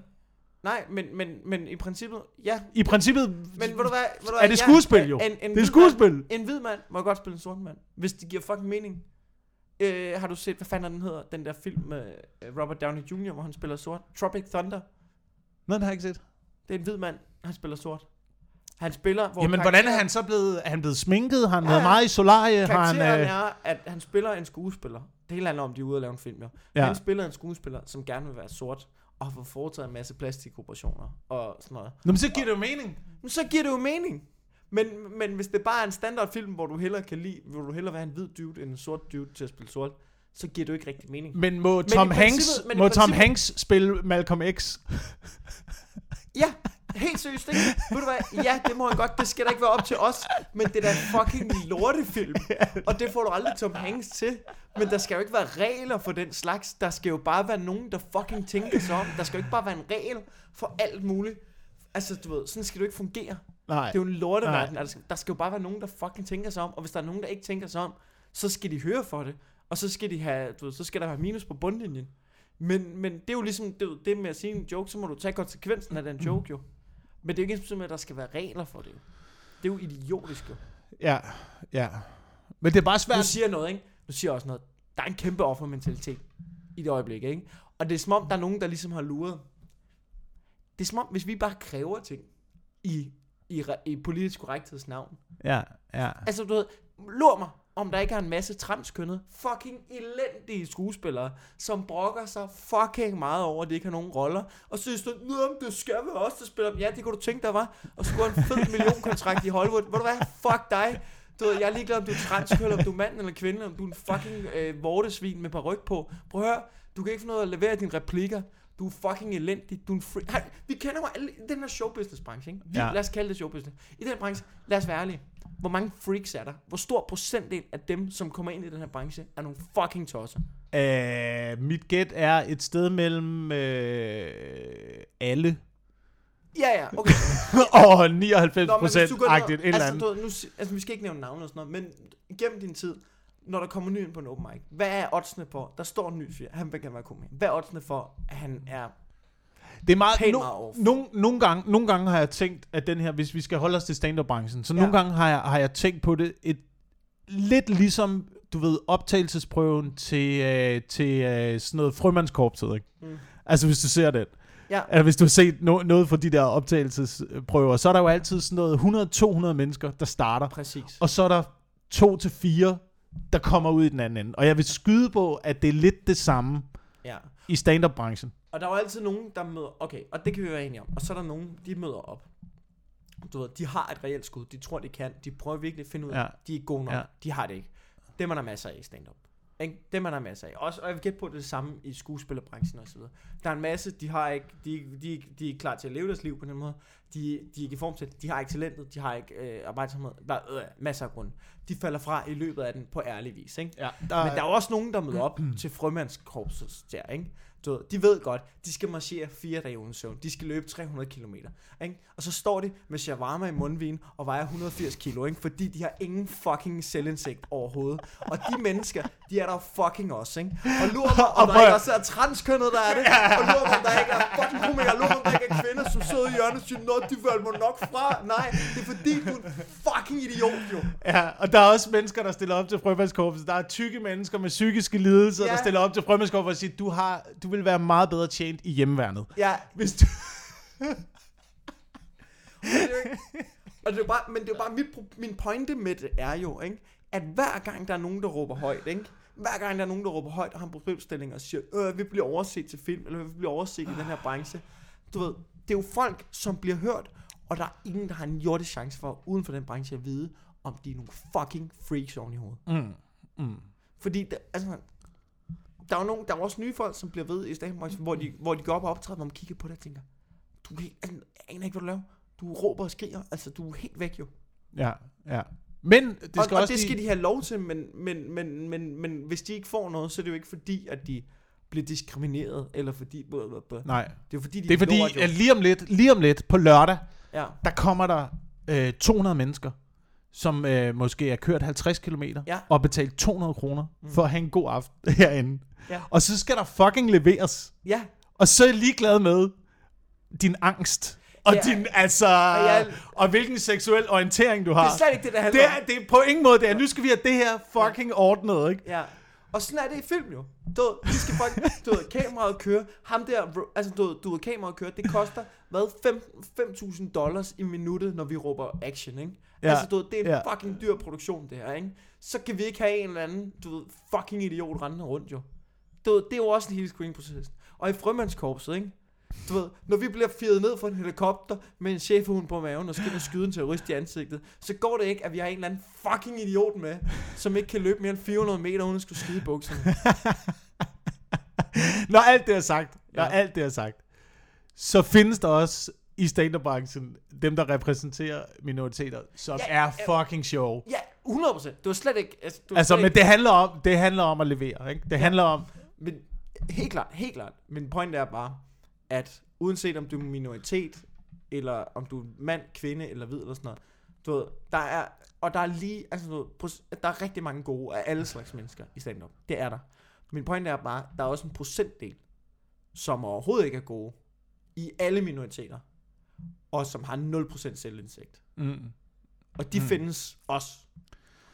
nej, men, men, men i princippet, ja. I princippet Men ved du hvad, ved du hvad er det skuespil jo. En, en, det er skuespil. Mand, en hvid mand må godt spille en sort mand, hvis det giver fucking mening. Øh, har du set, hvad fanden den hedder, den der film med øh, Robert Downey Jr., hvor han spiller sort? Tropic Thunder. Nå, det har jeg ikke set. Det er en hvid mand, han spiller sort. Han spiller, hvor Jamen, hvordan er han så blevet, er han blevet sminket? Har han Ja, været meget i solarie? Har han, øh, er, at han spiller en skuespiller. Det hele handler om, at de er ude at lave en film, jo. Ja. Han spiller en skuespiller, som gerne vil være sort, og har fået foretaget en masse plastikoperationer og sådan noget. Nå, men så giver det jo mening. Men så giver det jo mening. Men, men hvis det bare er en standardfilm, hvor du hellere kan lide, hvor du hellere have en hvid dude end en sort dude til at spille sort, så giver det jo ikke rigtig mening. Men må Tom, Hanks, men i må Tom Hanks spille Malcolm X? Ja, helt seriøst, ikke? Ved du hvad? Ja, det må han godt. Det skal da ikke være op til os. Men det er da en fucking lortefilm. Og det får du aldrig Tom Hanks til. Men der skal jo ikke være regler for den slags. Der skal jo bare være nogen, der fucking tænker sig om. Der skal jo ikke bare være en regel for alt muligt. Altså, du ved, sådan skal det jo ikke fungere. Nej. Det er jo en lorteverden. Altså, der skal jo bare være nogen, der fucking tænker sig om. Og hvis der er nogen, der ikke tænker sig om, så skal de høre for det. Og så skal de have, du ved, så skal der være minus på bundlinjen. Men, men det er jo ligesom det, det med at sige en joke, så må du tage konsekvensen af den joke jo. Men det er jo ikke med, at der skal være regler for det. Det er jo idiotisk jo. Ja, ja. Men det er bare Nu svært. siger jeg noget, ikke? Nu siger jeg også noget. Der er en kæmpe offermentalitet i det øjeblik, ikke? Og det er som om, der er nogen, der ligesom har luret. Det er som om, hvis vi bare kræver ting i, i, i politisk korrektheds navn, Ja, ja. Altså, du ved, lur mig, om der ikke er en masse transkønnede, fucking elendige skuespillere, som brokker sig fucking meget over, at de ikke har nogen roller. Og så synes men det skal være os, der spiller dem. Ja, det kunne du tænke dig, var. Og have en fed millionkontrakt i Hollywood. Ved du hvad? Fuck dig. Du ved, jeg er ligeglad, om du er transkønnet, om du er mand eller kvinde, om du er en fucking øh, vortesvin med par ryg på. Prøv at høre, du kan ikke få noget at levere dine replikker. Du er fucking elendig. Du er en freak. Hey, vi kender jo alle den her showbusiness-branche, ikke? Vi, Ja. Lad os kalde det showbusiness. I den branche, lad os være ærlige. Hvor mange freaks er der? Hvor stor procentdel af dem, som kommer ind i den her branche, er nogle fucking tosser? Uh, mit gæt er et sted mellem øh, alle Ja, ja, okay. og 99 Nå, men hvis procent du agtigt et eller altså, andet. du, ved, nu, altså, vi skal ikke nævne navne og sådan noget, men gennem din tid, når der kommer ny ind på en open mic, hvad er oddsene for, der står en ny fyr, han vil gerne være komiker. Hvad er oddsene for, at han er Det er meget, no, meget nogle, nogle, gange, nogle gange har jeg tænkt, at den her, hvis vi skal holde os til stand-up-branchen, så Ja. nogle gange har jeg, har jeg tænkt på det et, lidt ligesom, du ved, optagelsesprøven til, øh, til øh, sådan noget frømandskorpset, ikke? Mm. Altså hvis du ser den. Ja. Eller hvis du har set no, noget fra de der optagelsesprøver, så er der jo altid sådan noget 100-200 mennesker, der starter. Præcis. Og så er der to til fire, der kommer ud i den anden ende. Og jeg vil skyde på, at det er lidt det samme Ja. i stand-up-branchen. Og der er jo altid nogen, der møder... Okay, og det kan vi være enige om. Og så er der nogen, de møder op. Du ved, de har et reelt skud. De tror, de kan. De prøver virkelig at finde ud af, Ja. de er gode nok. Ja. Ja. De har det ikke. Dem er der masser af i stand-up. Ikke? Dem er der masser af. Også, og jeg vil gætte på at det, er det samme i skuespillerbranchen og så videre. Der er en masse, de har ikke, de, de, de er ikke klar til at leve deres liv på den måde. De, de er ikke i form til det. De har ikke talentet. De har ikke øh, arbejdsomhed. Der er øh, masser af grunde. De falder fra i løbet af den på ærlig vis. Ikke? Ja, Men der er også nogen, der møder op til frømandskorpset der, ikke? Du ved, de ved godt, de skal marchere fire dage uden søvn. De skal løbe 300 km. Ikke? Og så står de med shawarma i mundvin og vejer 180 kilo, ikke? fordi de har ingen fucking selvindsigt overhovedet. Og de mennesker, de er der fucking også. Ikke? Og lur mig, om der ikke også er transkønnet, der er det. Og lur mig, om der ikke er fucking komikere. Lur mig, om der ikke er kvinder, som sidder i hjørnet og siger, Nå, de valgte mig nok fra. Nej, det er fordi, du er en fucking idiot, jo. Ja, og der er også mennesker, der stiller op til frømandskorpset. Der er tykke mennesker med psykiske lidelser. Ja. der stiller op til frømandskorpset og siger, du, har, du vil være meget bedre tjent i hjemmeværnet. Ja, Hvis du... Og det er det bare, men det er bare mit, min pointe med det er jo, ikke, at hver gang der er nogen, der råber højt, ikke, hver gang der er nogen, der råber højt og har en problemstilling og siger, øh, vi bliver overset til film, eller vi bliver overset i den her branche. Du ved, det er jo folk, som bliver hørt, og der er ingen, der har en jordisk chance for, uden for den branche, at vide, om de er nogle fucking freaks oven i hovedet. Mm. Mm. Fordi, der, altså, der er jo nogen, der er også nye folk, som bliver ved i stand hvor de, hvor de går op og optræder, hvor man kigger på det og tænker, du er helt, altså, aner ikke, hvad du laver. Du råber og skriger, altså du er helt væk jo. Ja, ja. Men det skal og, også og det skal de have lov til, men, men, men, men, men hvis de ikke får noget, så er det jo ikke fordi, at de bliver diskrimineret, eller fordi... Blablabla. Nej, Det er fordi, de det er fordi, lort, at lige om lidt, lige om lidt på lørdag, Ja, der kommer der øh, 200 mennesker, som øh, måske er kørt 50 km Ja. og betalt 200 kroner for at have en god aften herinde. Ja. Og så skal der fucking leveres. ja, Og så er jeg ligeglad med din angst. Og Ja. din, altså, jeg- og hvilken seksuel orientering du det har. er slet ikke det, der handler det om. er, det er på ingen måde det er. Nu skal vi have det her fucking ordnet, ikke? Ja. Og sådan er det i film jo. Du ved, de skal fucking, du ved, kameraet kører. Ham der, altså du ved, du ved, kameraet kører, det koster, hvad, 5 5.000 dollars i minuttet, når vi råber action, ikke? Ja. Ja. Altså, du ved, det er en Ja. ja. fucking dyr produktion, det her, ikke? Så kan vi ikke have en eller anden, du ved, fucking idiot rendende rundt, jo. Du ved, det er jo også en hele screening-proces. Og i frømandskorpset, ikke? Du ved, når vi bliver firet ned fra en helikopter med en chefhund på maven og skal og skyde en terrorist i ansigtet, så går det ikke, at vi har en eller anden fucking idiot med, som ikke kan løbe mere end 400 meter uden at skulle skide i bukserne. Når alt det er sagt, når Ja. alt det er sagt, så findes der også i stand-up-branchen dem, der repræsenterer minoriteter, som Ja, er fucking sjove. Ja, 100%. Det var slet ikke... Altså, det var Altså, slet men ikke, det handler om, det handler om at levere, ikke? Det handler om, men helt klart, helt klart. Min point er bare, at uanset om du er minoritet, eller om du er mand, kvinde eller hvid eller sådan noget, du ved, der er, og der er lige, altså du ved, der er rigtig mange gode af alle slags mennesker i stand-up. Det er der. Min point er bare, der er også en procentdel, som overhovedet ikke er gode i alle minoriteter, og som har 0% selvindsigt. mm, Og de mm. findes også.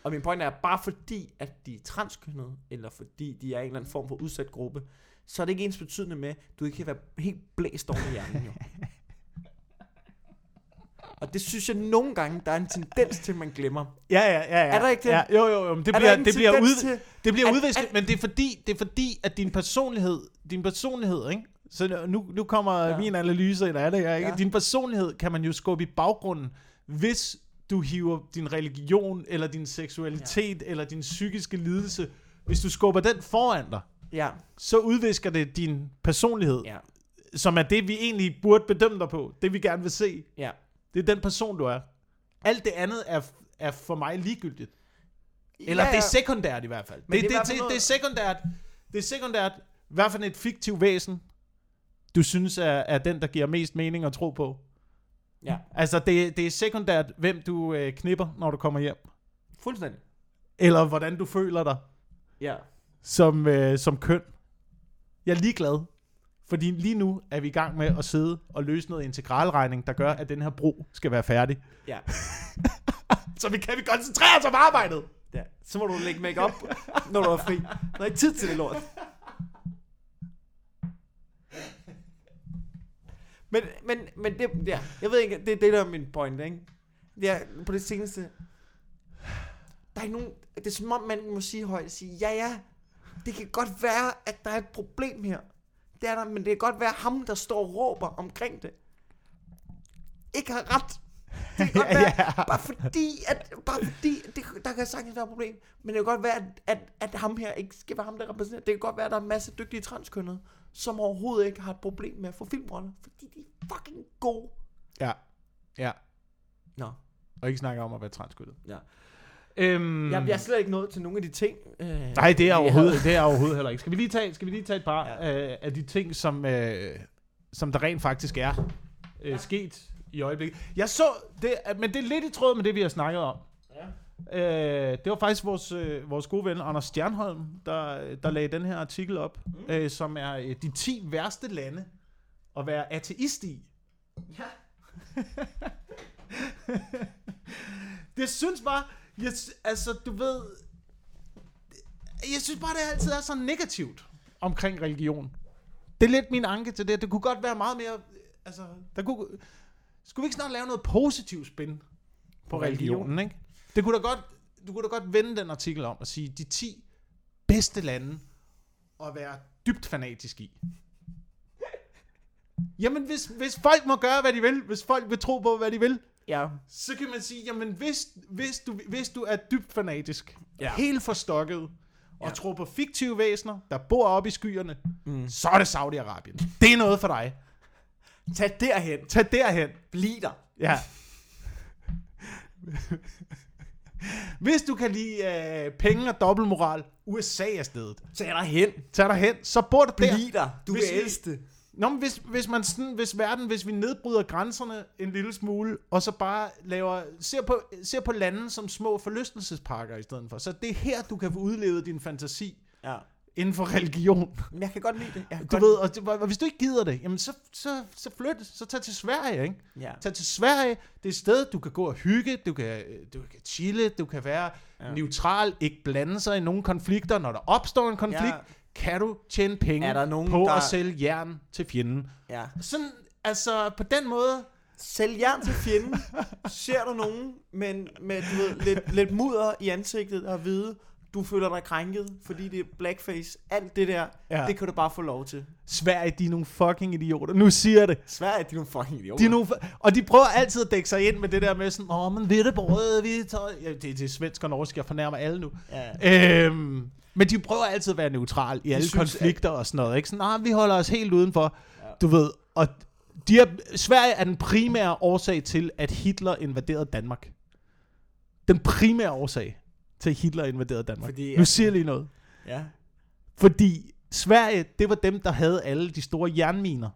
Og min point er, bare fordi, at de er transkønnede, eller fordi de er en eller anden form for udsat gruppe, så er det ikke ens betydende med, at du ikke kan være helt blæst oven i hjernen, jo. Og det synes jeg nogle gange, der er en tendens til, at man glemmer. ja, ja, ja, ja. Er der ikke det? Ja, jo, jo, jo, men det Er bliver, det bliver, ud, til- det bliver at- udvisket, at- men det er fordi, det er fordi, at din personlighed, din personlighed, ikke? Så nu, nu kommer ja. Min analyse ind af det ikke? Ja. Din personlighed kan man jo skubbe i baggrunden, hvis du hiver din religion, eller din seksualitet, ja. eller din psykiske lidelse, hvis du skubber den foran dig, Ja, så udvisker det din personlighed. ja. som er det, vi egentlig burde bedømme dig på. Det, vi gerne vil se. Ja. Det er den person, du er. Alt det andet er, er for mig ligegyldigt. Eller ja, det er sekundært i hvert fald. Men Det, det er det, det, noget- det er sekundært. Det er sekundært. Hvad for et fiktivt væsen, du synes er, er den, der giver mest mening at tro på. Ja, Altså, det, det er sekundært, hvem du øh, knipper, når du kommer hjem. fuldstændig. Eller hvordan du føler dig Ja. som, øh, som køn. Jeg er ligeglad. Fordi lige nu er vi i gang med at sidde og løse noget integralregning, der gør, at den her bro skal være færdig. Ja. Så vi kan vi koncentrere os om arbejdet. ja. Så må du lægge make op, når du er fri. Der er ikke tid til det lort. Men, men, men det, ja, jeg ved ikke, det er det, der er min point, ikke? Det er på det seneste, der er ikke nogen, det er som om, man må sige højt, sige, ja, ja, det kan godt være, at der er et problem her. Det er der, men det kan godt være ham, der står og råber omkring det. Ikke har ret. Det kan godt være, ja. bare fordi, at, bare fordi det, der kan sagtens være et problem. Men det kan godt være, at, at, at ham her ikke skal være ham, der repræsenterer. Det kan godt være, at der er en masse dygtige transkønnede, som overhovedet ikke har et problem med at få filmroller. Fordi de er fucking gode. Ja. Ja. Nå. Og ikke snakke om at være transkønnet. Ja. Øhm, Jeg, jeg er slet ikke nået til nogle af de ting. Øh, Nej, det er, overhovedet, det er overhovedet heller ikke. Skal vi lige tage, skal vi lige tage et par ja. øh, af de ting, som, øh, som der rent faktisk er øh, ja. sket i øjeblikket? Jeg så, det, men det er lidt i tråd med det, vi har snakket om. Ja. Øh, det var faktisk vores, øh, vores gode ven Anders Stjernholm, der, der lagde den her artikel op, mm. øh, som er øh, de 10 værste lande at være ateist i. Ja. det synes bare, jeg, altså du ved, jeg synes bare, det altid er så negativt omkring religion. Det er lidt min anke til det. Det kunne godt være meget mere, altså, der kunne, skulle vi ikke snart lave noget positivt spin på, religionen, religion. ikke? Det kunne da godt, du kunne da godt vende den artikel om og sige, de 10 bedste lande at være dybt fanatisk i. Jamen, hvis, hvis folk må gøre, hvad de vil, hvis folk vil tro på, hvad de vil, Ja. så kan man sige, jamen hvis, hvis, du, hvis du er dybt fanatisk, Ja. helt forstokket, og ja. tror på fiktive væsener, der bor oppe i skyerne, Mm. så er det Saudi-Arabien. Det er noget for dig. Tag derhen. Tag derhen. Bliv der. Ja. Hvis du kan lide øh, penge og dobbeltmoral, USA er stedet. Tag derhen. Tag dig hen, så bor du der. Bliv der. Du Hvis elske det. Nå, men hvis, hvis, man sådan, hvis verden, hvis vi nedbryder grænserne en lille smule, og så bare laver, ser på, ser på lande som små forlystelsesparker i stedet for. Så det er her, du kan få udlevet din fantasi Ja. Inden for religion. Men jeg kan godt lide det. Jeg kan Du godt ved, og, det- og hvis du ikke gider det, jamen så, så, så flyt, så tag til Sverige, ikke? Ja. Tag til Sverige, det er et sted, du kan gå og hygge, du kan, du kan chille, du kan være Ja. neutral, ikke blande sig i nogle konflikter. Når der opstår en konflikt, Ja. kan du tjene penge Er der nogen, på der- at sælge jern til fjenden. ja. Sådan, altså på den måde, Sælg jern til fjenden. Ser du nogen med, med du ved, lidt, lidt mudder i ansigtet og vide, du føler dig krænket, fordi det er blackface. Alt det der, ja. Det kan du bare få lov til. Sverige, de er nogle fucking idioter. Nu siger jeg det. Sverige, de er nogle fucking idioter. De er nogle, og de prøver altid at dække sig ind med det der med sådan, åh, men ved det brød, vi tager... Ja, det, det er svensk og norsk, jeg fornærmer alle nu. Ja. Øhm, men de prøver altid at være neutral i alle synes, konflikter og sådan noget. Ikke? Sådan, nej, vi holder os helt udenfor. Ja. Du ved, og de er, Sverige er den primære årsag til, at Hitler invaderede Danmark. Den primære årsag til, Hitler invaderede Danmark. Fordi, nu siger jeg lige noget. ja. Fordi Sverige, det var dem, der havde alle de store jernminer.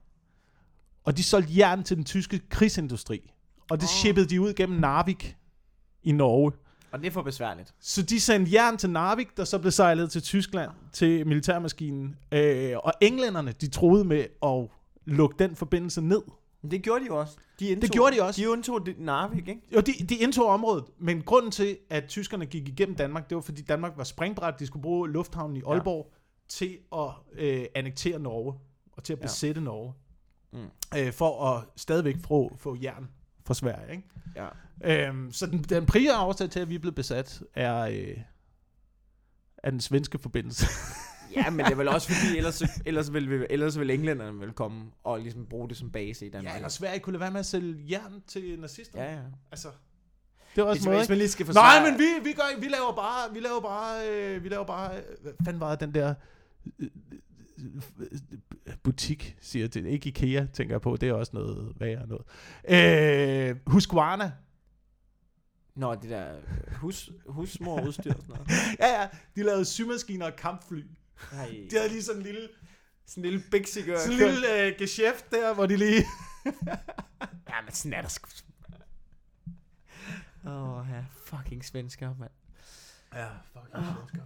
Og de solgte jern til den tyske krigsindustri. Og det oh. shippede de ud gennem Narvik i Norge. Og det er for besværligt. Så de sendte jern til Narvik, der så blev sejlet til Tyskland, til militærmaskinen. Øh, og englænderne, de troede med at lukke den forbindelse ned. Det gjorde de også. De indtog, Det gjorde de også. De indtog det- Narvik, ikke? Jo, de, de indtog området, men grunden til, at tyskerne gik igennem Danmark, det var, fordi Danmark var springbræt. De skulle bruge lufthavnen i Aalborg ja. til at øh, annektere Norge, og til at Ja. besætte Norge, Mm. øh, for at stadigvæk få, få jern fra Sverige. Ikke? Ja. Øhm, så den, den primære årsag til, at vi er blevet besat, er, øh, er den svenske forbindelse. Ja, men det er vel også fordi, ellers, ellers, vil, vi- ellers vil englænderne vel komme og ligesom bruge det som base i Danmark. ja, eller Sverige kunne lade være med at sælge jern til nazisterne. ja, ja. Altså, det var også hvis ikke? man lige skal forsvare... Nej, men vi, vi, gør, vi laver bare, vi laver bare, øh, vi laver bare, øh, hvad fanden var det, den der, øh, butik, siger til. Ikke Ikea, tænker jeg på. Det er også noget værre noget. Øh, Husqvarna. Nå, det der øh, hus, husmorudstyr og sådan noget. Ja, ja. De lavede symaskiner og kampfly. Ej, De havde lige sådan en lille, sådan en lille bigsikker. sådan en lille øh, geschæft der, hvor de lige... Ja, men sådan er der sgu. Åh, oh, ja. Fucking svensker, mand. Ja, fuck, jeg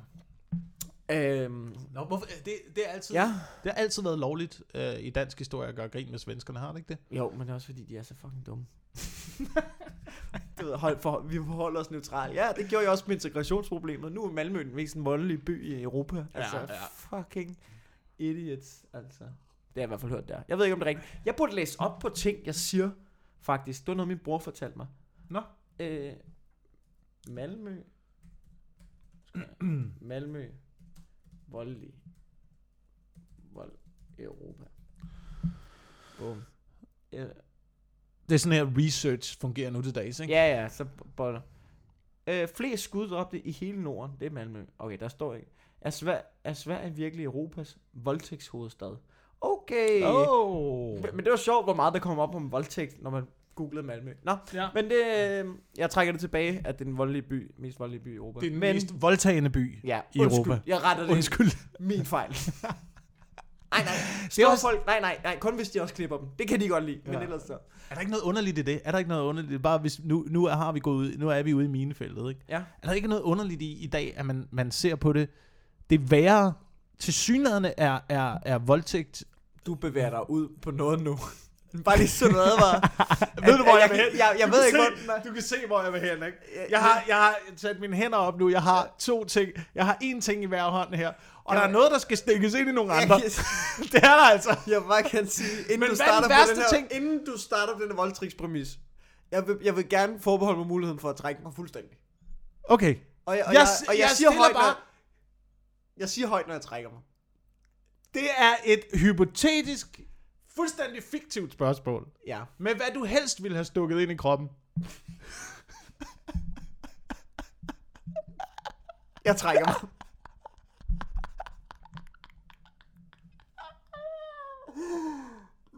Øhm, Nå, hvorfor, det, det, er altid, ja. det har altid været lovligt øh, i dansk historie at gøre grin med svenskerne, har det ikke det? Jo, men det er også fordi, de er så fucking dumme. du ved, hold for, vi forholder os neutrale. Ja, det gjorde jeg også med integrationsproblemet. Nu er Malmø den mest voldelige by i Europa. Altså, ja. fucking idiots, altså. Det har jeg i hvert fald hørt der. Jeg ved ikke, om det er rigtigt. Jeg burde læse op på ting, jeg siger, faktisk. Det var noget, min bror fortalte mig. Nå. Øh, Malmø. Malmø. Voldelig. Vold i Europa. Bum. Ja, Det er sådan her research fungerer nu til dags, ikke? ja, ja så boller. Øh, flest skud dræbte i hele Norden, det er Malmø. Okay, der står ikke. Er, Sver- er Sverige virkelig Europas voldtægtshovedstad? Okay. Oh. Men, men det var sjovt, hvor meget der kom op om voldtægt, når man googlede Malmø. Nå, Ja. men det, øh, jeg trækker det tilbage, at det er den voldelige by, mest voldelige by i Europa. Det er den men, mest voldtagende by. ja, i undskyld, Europa. Jeg retter det. Undskyld. Min fejl. nej, nej. Det Store er også... folk, nej, nej, nej, kun hvis de også klipper dem. Det kan de godt lide, ja. men ellers så. Er der ikke noget underligt i det? Er der ikke noget underligt? det? Bare hvis, nu, nu, har vi gået ud, nu er vi ude i minefeltet, ikke? Ja. Er der ikke noget underligt i i dag, at man, man ser på det? Det værre. Til synligheden er, er, er voldtægt... Du bevæger dig ud på noget nu. Bare lige så noget var. Ved du, hvor jeg, jeg vil kan- hen? jeg- jeg Du ved ikke, se- hvor den er. Du kan se, hvor jeg vil hen, ikke? Jeg har, jeg har sat mine hænder op nu. Jeg har to ting. Jeg har én ting i hver hånd her. Og der er noget, der skal stikkes ind i nogle andre. Det er der altså. jeg bare kan sige, inden Men du er starter den på den her, ting? inden du starter på den her voldtægtspræmis, jeg vil, jeg vil gerne forbeholde mig muligheden for at trække mig fuldstændig. Okay. Og jeg, og Jeg og jeg, jeg siger højt, bare- når, jeg siger højt, når jeg trækker mig. Det er et hypotetisk, fuldstændig fiktivt spørgsmål. Ja. Men hvad du helst ville have stukket ind i kroppen. Jeg trækker mig.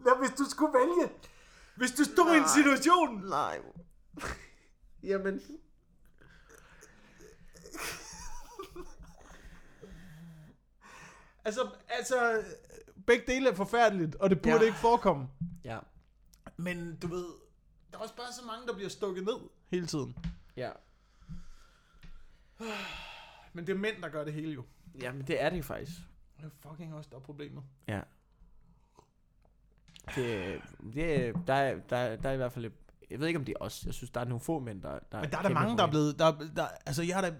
Ja, hvis du skulle vælge. Hvis du stod i en Nej. situation. Nej. Jamen. Altså, altså, begge dele er forfærdeligt, og det burde ja. ikke forekomme. Ja. Men du ved, der er også bare så mange, der bliver stukket ned hele tiden. Ja. Men det er mænd, der gør det hele jo. Jamen, det er det faktisk. Det er fucking også, der er problemet. Ja. Det, det, der, er, der, der er i hvert fald... et- Jeg ved ikke, om det er os. Jeg synes, der er nogle få mænd, der... der Men der er der mange, der er blevet... Der, der, altså, jeg har da,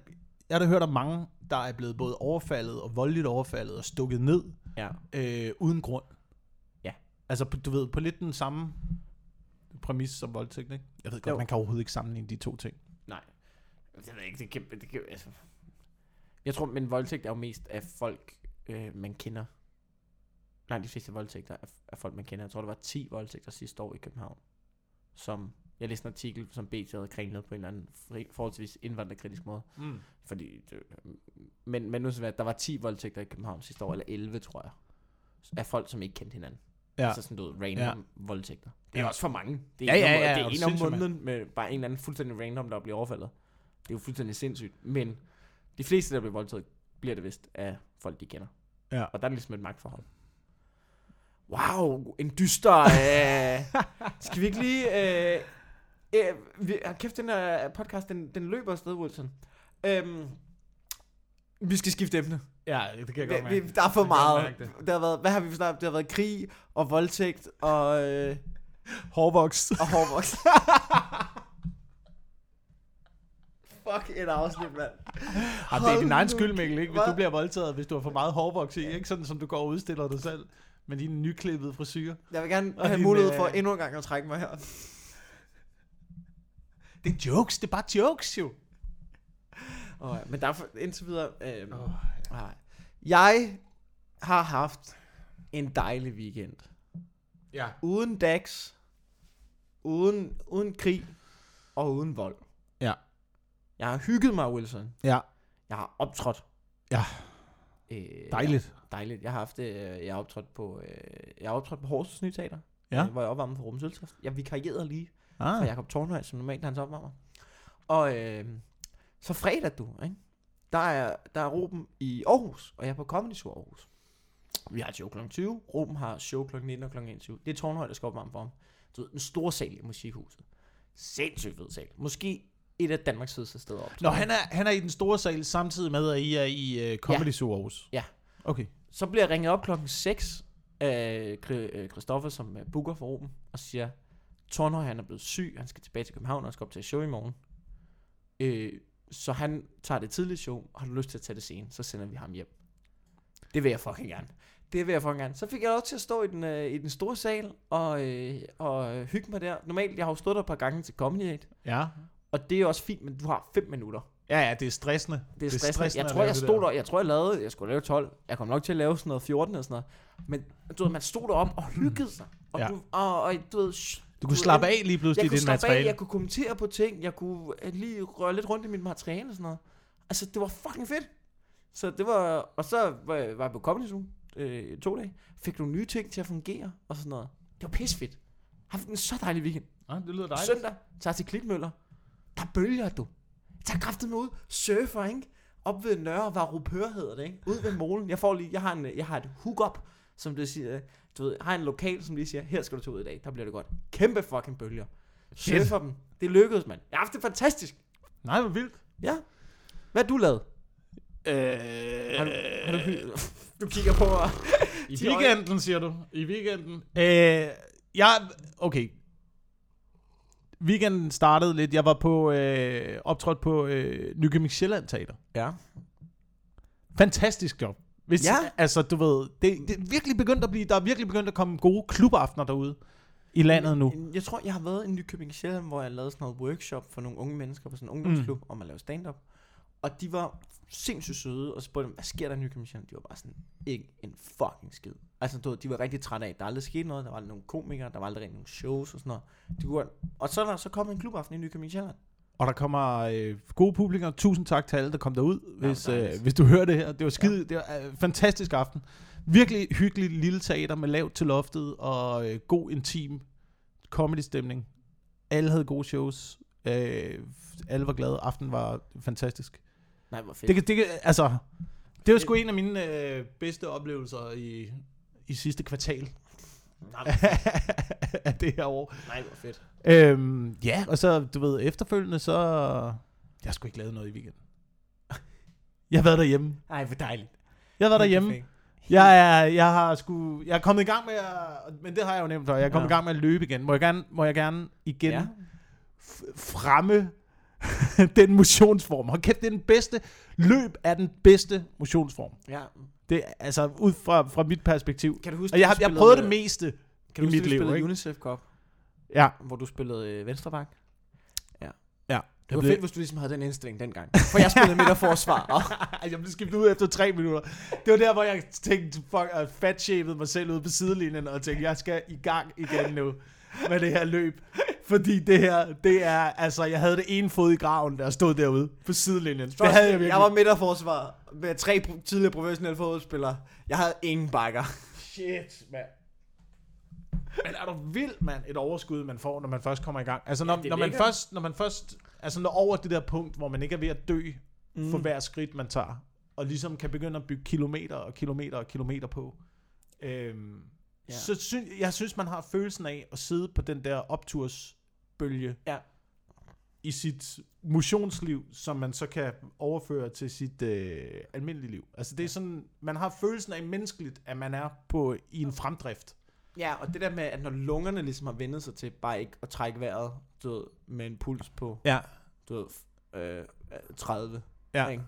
jeg har da hørt om mange, der er blevet både overfaldet og voldeligt overfaldet og stukket ned Ja. øh, uden grund. Ja. Altså, du ved, på lidt den samme præmis som voldtægt, ikke? Jeg ved godt, Jo. man kan overhovedet ikke sammenligne de to ting. Nej. Jeg ved ikke, det kan... Det kan altså. Jeg tror, men voldtægt er jo mest af folk, øh, man kender. Nej, de fleste voldtægter er, er folk, man kender. Jeg tror, der var 10 voldtægter sidste år i København. Som, jeg læste en artikel, som BT havde kringlet på en eller anden fri- forholdsvis indvandrerkritisk måde. Mm. Fordi, det, men, men nu så der var 10 voldtægter i København sidste år, eller 11, tror jeg. Af folk, som ikke kendte hinanden. Ja. Altså sådan noget random ja. voldtægter. Det er Ja. også for mange. Det Ja, er en ja, ja, Det er en om måneden med bare en eller anden fuldstændig random, der bliver overfaldet. Det er jo fuldstændig sindssygt. Men de fleste, der bliver voldtaget, bliver det vist af folk, de kender. Ja. Og der er ligesom et magtforhold. Wow, en dyster... Øh, skal vi ikke lige... Øh, øh, vi, ah, kæft, den her podcast, den, den løber afsted, Wilson. Øhm, vi skal skifte emne. Ja, det kan jeg godt mærke. vi, der er for godt meget. det. Der har været, hvad har vi snart? Det har været krig og voldtægt og, øh, Hårvoks. og hårvoks. Fuck et afsnit, mand. Ej, det er din egen skyld, Mikkel, ikke? Hvis du bliver voldtaget, hvis du har for meget hårvoks i, ikke? Sådan som du går og udstiller dig selv med dine nyklippede frisyrer. Jeg vil gerne Og have din, mulighed for endnu en gang at trække mig her. Det er jokes, det er bare jokes jo. Oh, men der er indtil videre... Øh, oh, nej. Jeg har haft en dejlig weekend. Ja. Uden dags, uden, uden krig og uden vold. Ja. Jeg har hygget mig, Wilson. Ja. Jeg har optrådt. Ja. Øh, Dejligt. Ja, dejligt. Jeg har haft øh, jeg har optrådt på, øh, jeg optrådt på Horsens Nye Teater, Ja. øh, hvor jeg opvarmede for Ruben Søltoft. Jeg vikarierede lige Ah. for Jakob Tornhøj, som normalt er hans opvarmer. Og øh, så fredag, du, ikke? Der er, der er Ruben i Aarhus, og jeg er på Comedy Show Aarhus. Vi har et show kl. 20. Ruben har show kl. 19 og kl. 21. Det er Tornhøj, der skal opvarme for ham. Du ved, en stor sal i musikhuset. Sindssygt fed sal. Måske et af Danmarks fedeste steder op. Nå, han er, han er i den store sal samtidig med, at I er i uh, Comedy Zoo Aarhus. Ja. Okay. Så bliver jeg ringet op klokken 6 af øh, Christoffer, som er booker for Ruben, og siger, Tornhøj han er blevet syg, han skal tilbage til København og skal op til et show i morgen. Øh, så han tager det tidlige show, har du lyst til at tage det sene, så sender vi ham hjem. Det vil jeg fucking gerne. Det vil jeg fucking gerne. Så fik jeg lov til at stå i den, øh, i den store sal og, øh, og øh, hygge mig der. Normalt, jeg har jo stået der et par gange til Comedy Aid, Ja. og det er også fint, men du har 5 minutter. Ja, ja, det er stressende. Det er stressende. stressende Jeg tror, jeg det stod der. der. Jeg tror, jeg lavede, jeg skulle lave 12. Jeg kom nok til at lave sådan noget 14 eller sådan noget. Men du ved, man stod derop og hyggede sig. Og, Ja. du, og, og du ved, sh- Du kunne slappe af lige jeg pludselig i kunne dit slappe af, materiale. jeg kunne kommentere på ting, jeg kunne øh, lige røre lidt rundt i mit materiale og sådan noget. Altså, det var fucking fedt. Så det var, og så var jeg, på Comedy Zoo øh, to dage. Fik nogle nye ting til at fungere og sådan noget. Det var pissefedt. Jeg har haft en så dejlig weekend. Ja, det lyder dejligt. Søndag tager til Klitmøller. Der er bølger, du. Jeg tager kraften ud. Surfer, ikke? Op ved Nørre Varupør hedder det, ikke? Ud ved molen. Jeg, får lige, jeg, har en, jeg har et hook-up, som det siger. Du ved, har en lokal, som lige siger, her skal du tage ud i dag. Der bliver det godt. Kæmpe fucking bølger. Surfer dem. Det lykkedes, mand. Jeg har haft det fantastisk. Nej, hvor vildt. Ja. Hvad har du lavet? Øh, Har du, har du, du kigger på mig. I weekenden, siger du. I weekenden. Øh, jeg, okay. Weekenden startede lidt. Jeg var på øh, optrådt på øh, Nykøbing Sjælland Teater. Ja. Fantastisk job. Hvis, Ja. Altså, du ved, det, det er virkelig begyndt at blive, der er virkelig begyndt at komme gode klubaftener derude i landet nu. Jeg tror, jeg har været i Nykøbing Sjælland, hvor jeg lavede sådan noget workshop for nogle unge mennesker på sådan en ungdomsklub, mm. om at lave stand-up. Og de var sindssygt søde, og så spurgte dem, hvad sker der i Sjælland? De var bare sådan, ikke en fucking skid. Altså, du de var rigtig trætte af, der aldrig skete noget, der var aldrig nogen komikere, der var aldrig nogen shows og sådan noget. De kunne, og så er der så kommet en klubaften i Nykøbing Sjælland. Og der kommer øh, gode publikum. Tusind tak til alle, der kom derud, hvis, øh, dejligt. hvis du hører det her. Det var skide, ja. det var øh, fantastisk aften. Virkelig hyggelig lille teater med lavt til loftet og øh, god intim comedy-stemning. Alle havde gode shows. Øh, alle var glade. Aftenen var fantastisk. Nej, hvor fedt. Det, kan- det, kan- altså, det var sgu en af mine øh, bedste oplevelser i, i sidste kvartal Nej, af det her år. nej, hvor fedt. Øhm, ja, og så, du ved, efterfølgende, så... Jeg har sgu ikke lavet noget i weekenden. Jeg har været derhjemme. Ej, hvor dejligt. Jeg har været derhjemme. Jeg er, jeg har sgu, jeg er kommet i gang med at, men det har jeg jo nævnt før, jeg er kommet Ja. i gang med at løbe igen. Må jeg gerne, må jeg gerne igen Ja. ja. fremme den motionsform. Hold kæft, det er den bedste. Løb er den bedste motionsform. ja. Det er altså ud fra, fra mit perspektiv. Kan du huske, Og jeg har, du jeg prøvet det meste kan i du huske, mit liv, spillede ikke? UNICEF Cup, Ja, hvor du spillede øh, venstreback? ja. Det var fedt, hvis du ligesom havde den indstilling dengang. For jeg spillede midterforsvar. Og jeg blev skiftet ud efter tre minutter. Det var der, hvor jeg tænkte, fuck, jeg fatshavede mig selv ude på sidelinjen, og tænkte, jeg skal i gang igen nu med det her løb. Fordi det her, det er, altså, jeg havde det ene fod i graven, der stod derude på sidelinjen. Det havde jeg virkelig. Jeg var midterforsvar med tre pro- tidligere professionelle fodboldspillere. Jeg havde ingen bakker. Shit, mand. Men er du vild, mand, et overskud, man får, når man først kommer i gang? Altså, når, det når, man ligger. først, når man først, altså når over det der punkt, hvor man ikke er ved at dø mm. for hver skridt, man tager, og ligesom kan begynde at bygge kilometer og kilometer og kilometer på, øhm, Ja. så synes, jeg synes, man har følelsen af at sidde på den der optursbølge Ja. i sit motionsliv, som man så kan overføre til sit øh, almindelige liv. Altså det er sådan, man har følelsen af menneskeligt, at man er på i en fremdrift. Ja, og det der med, at når lungerne ligesom har vendet sig til bare ikke at trække vejret, du ved, med en puls på, Ja. du ved, f- øh, 30, Ja. ikke?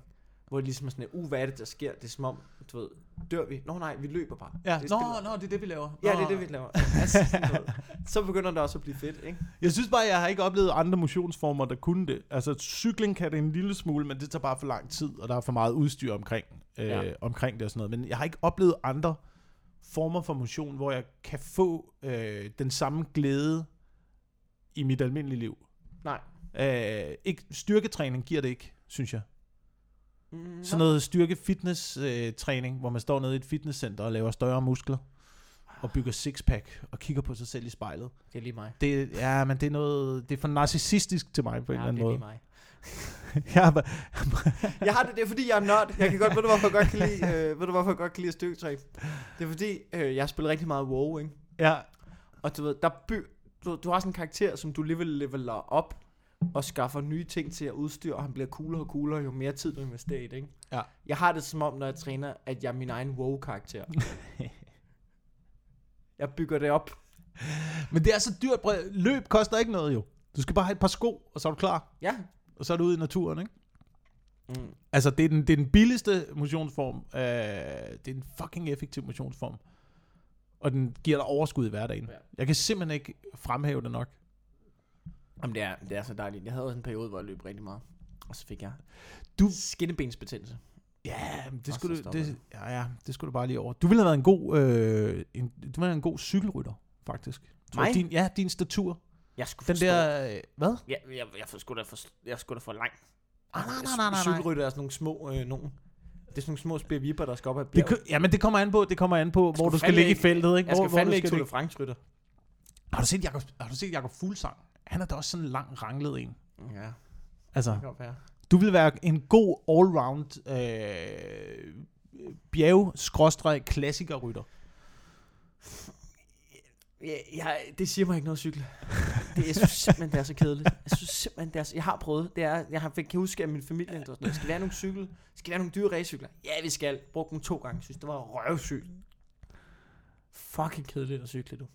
Hvor det ligesom er sådan, uh, hvad er det, der sker? Det er som om, du ved, dør vi? Nå nej, vi løber bare. Ja, Det nå, nå, det er det, vi laver. Ja, Nå. det er det, vi laver. Altså, sådan så begynder det også at blive fedt, ikke? Jeg synes bare, jeg har ikke oplevet andre motionsformer, der kunne det. Altså, cykling kan det en lille smule, men det tager bare for lang tid, og der er for meget udstyr omkring, øh, Ja. ja. omkring det og sådan noget. Men jeg har ikke oplevet andre former for motion, hvor jeg kan få øh, den samme glæde i mit almindelige liv. Nej. Øh, ikke, styrketræning giver det ikke, synes jeg. Mm, Sådan noget styrke-fitness-træning, hvor man står nede i et fitnesscenter og laver større muskler. Og bygger sixpack og kigger på sig selv i spejlet. Det er lige mig. Det, ja, men det er noget, det er for narcissistisk til mig på en Ja, eller det anden er lige måde. mig. Jeg bare- Jeg har det, det er fordi, jeg er nørd. Jeg kan godt, ved du hvorfor jeg godt kan lide, øh, ved du hvorfor jeg godt kan lide styrketræning? Det er fordi, øh, jeg spiller rigtig meget WoW, ikke? ja, Og du ved, der by, du, du har sådan en karakter, som du alligevel leveler op, og skaffer nye ting til at udstyre, og han bliver coolere og coolere, jo mere tid du investerer i det, ikke? Ja. Jeg har det som om, når jeg træner, at jeg er min egen WoW-karakter. jeg bygger det op. men det er så dyrt. Løb koster ikke noget jo. Du skal bare have et par sko, og så er du klar. Ja. Og så er du ude i naturen, ikke? Mm. Altså, det er den, det er den billigste motionsform. Øh, det er en fucking effektiv motionsform. Og den giver dig overskud i hverdagen. Ja. Jeg kan simpelthen ikke fremhæve det nok. Jamen, det er, det er så dejligt. Jeg havde også en periode, hvor jeg løb rigtig meget. Og så fik jeg Du- skinnebensbetændelse. Ja, det skulle, du, det, ja, ja, det skulle du bare lige over. Du ville have været en god, øh, en, du ville have været en god cykelrytter, faktisk. Jeg. Mig? Din, ja, din statur. Jeg skulle Den forstå. der, øh, hvad? Ja, jeg, jeg, jeg, skulle da for, jeg skulle da for lang. Ah, nej, nej, nej, nej, nej. Cykelrytter er sådan nogle små, øh, nogen. Det er sådan nogle små spirvipper, der skal op ad bjerget. ja, men det kommer an på, det kommer an på, hvor du skal ligge i ikke- feltet, ikke? Jeg Hvor, skal hvor fandme du ikke skal Tour de ligge. France rytter. Har du set Jakob, har du set Jakob Fuglsang? Han er da også sådan en lang ranglet en. Ja, Altså, det kan godt være. du vil være en god all-round øh, bjerg-klassikerrytter. Ja, jeg, det siger mig ikke noget cykel. Det, jeg synes simpelthen, det er så kedeligt. Jeg synes simpelthen, det er så, Jeg har prøvet. Det er, jeg har, kan huske, at min familie og sådan skal have nogle cykel? Skal have nogle dyre racecykler? Ja, vi skal. Brugte dem to gange. Jeg synes, det var røvsygt. Fucking kedeligt at cykle, du.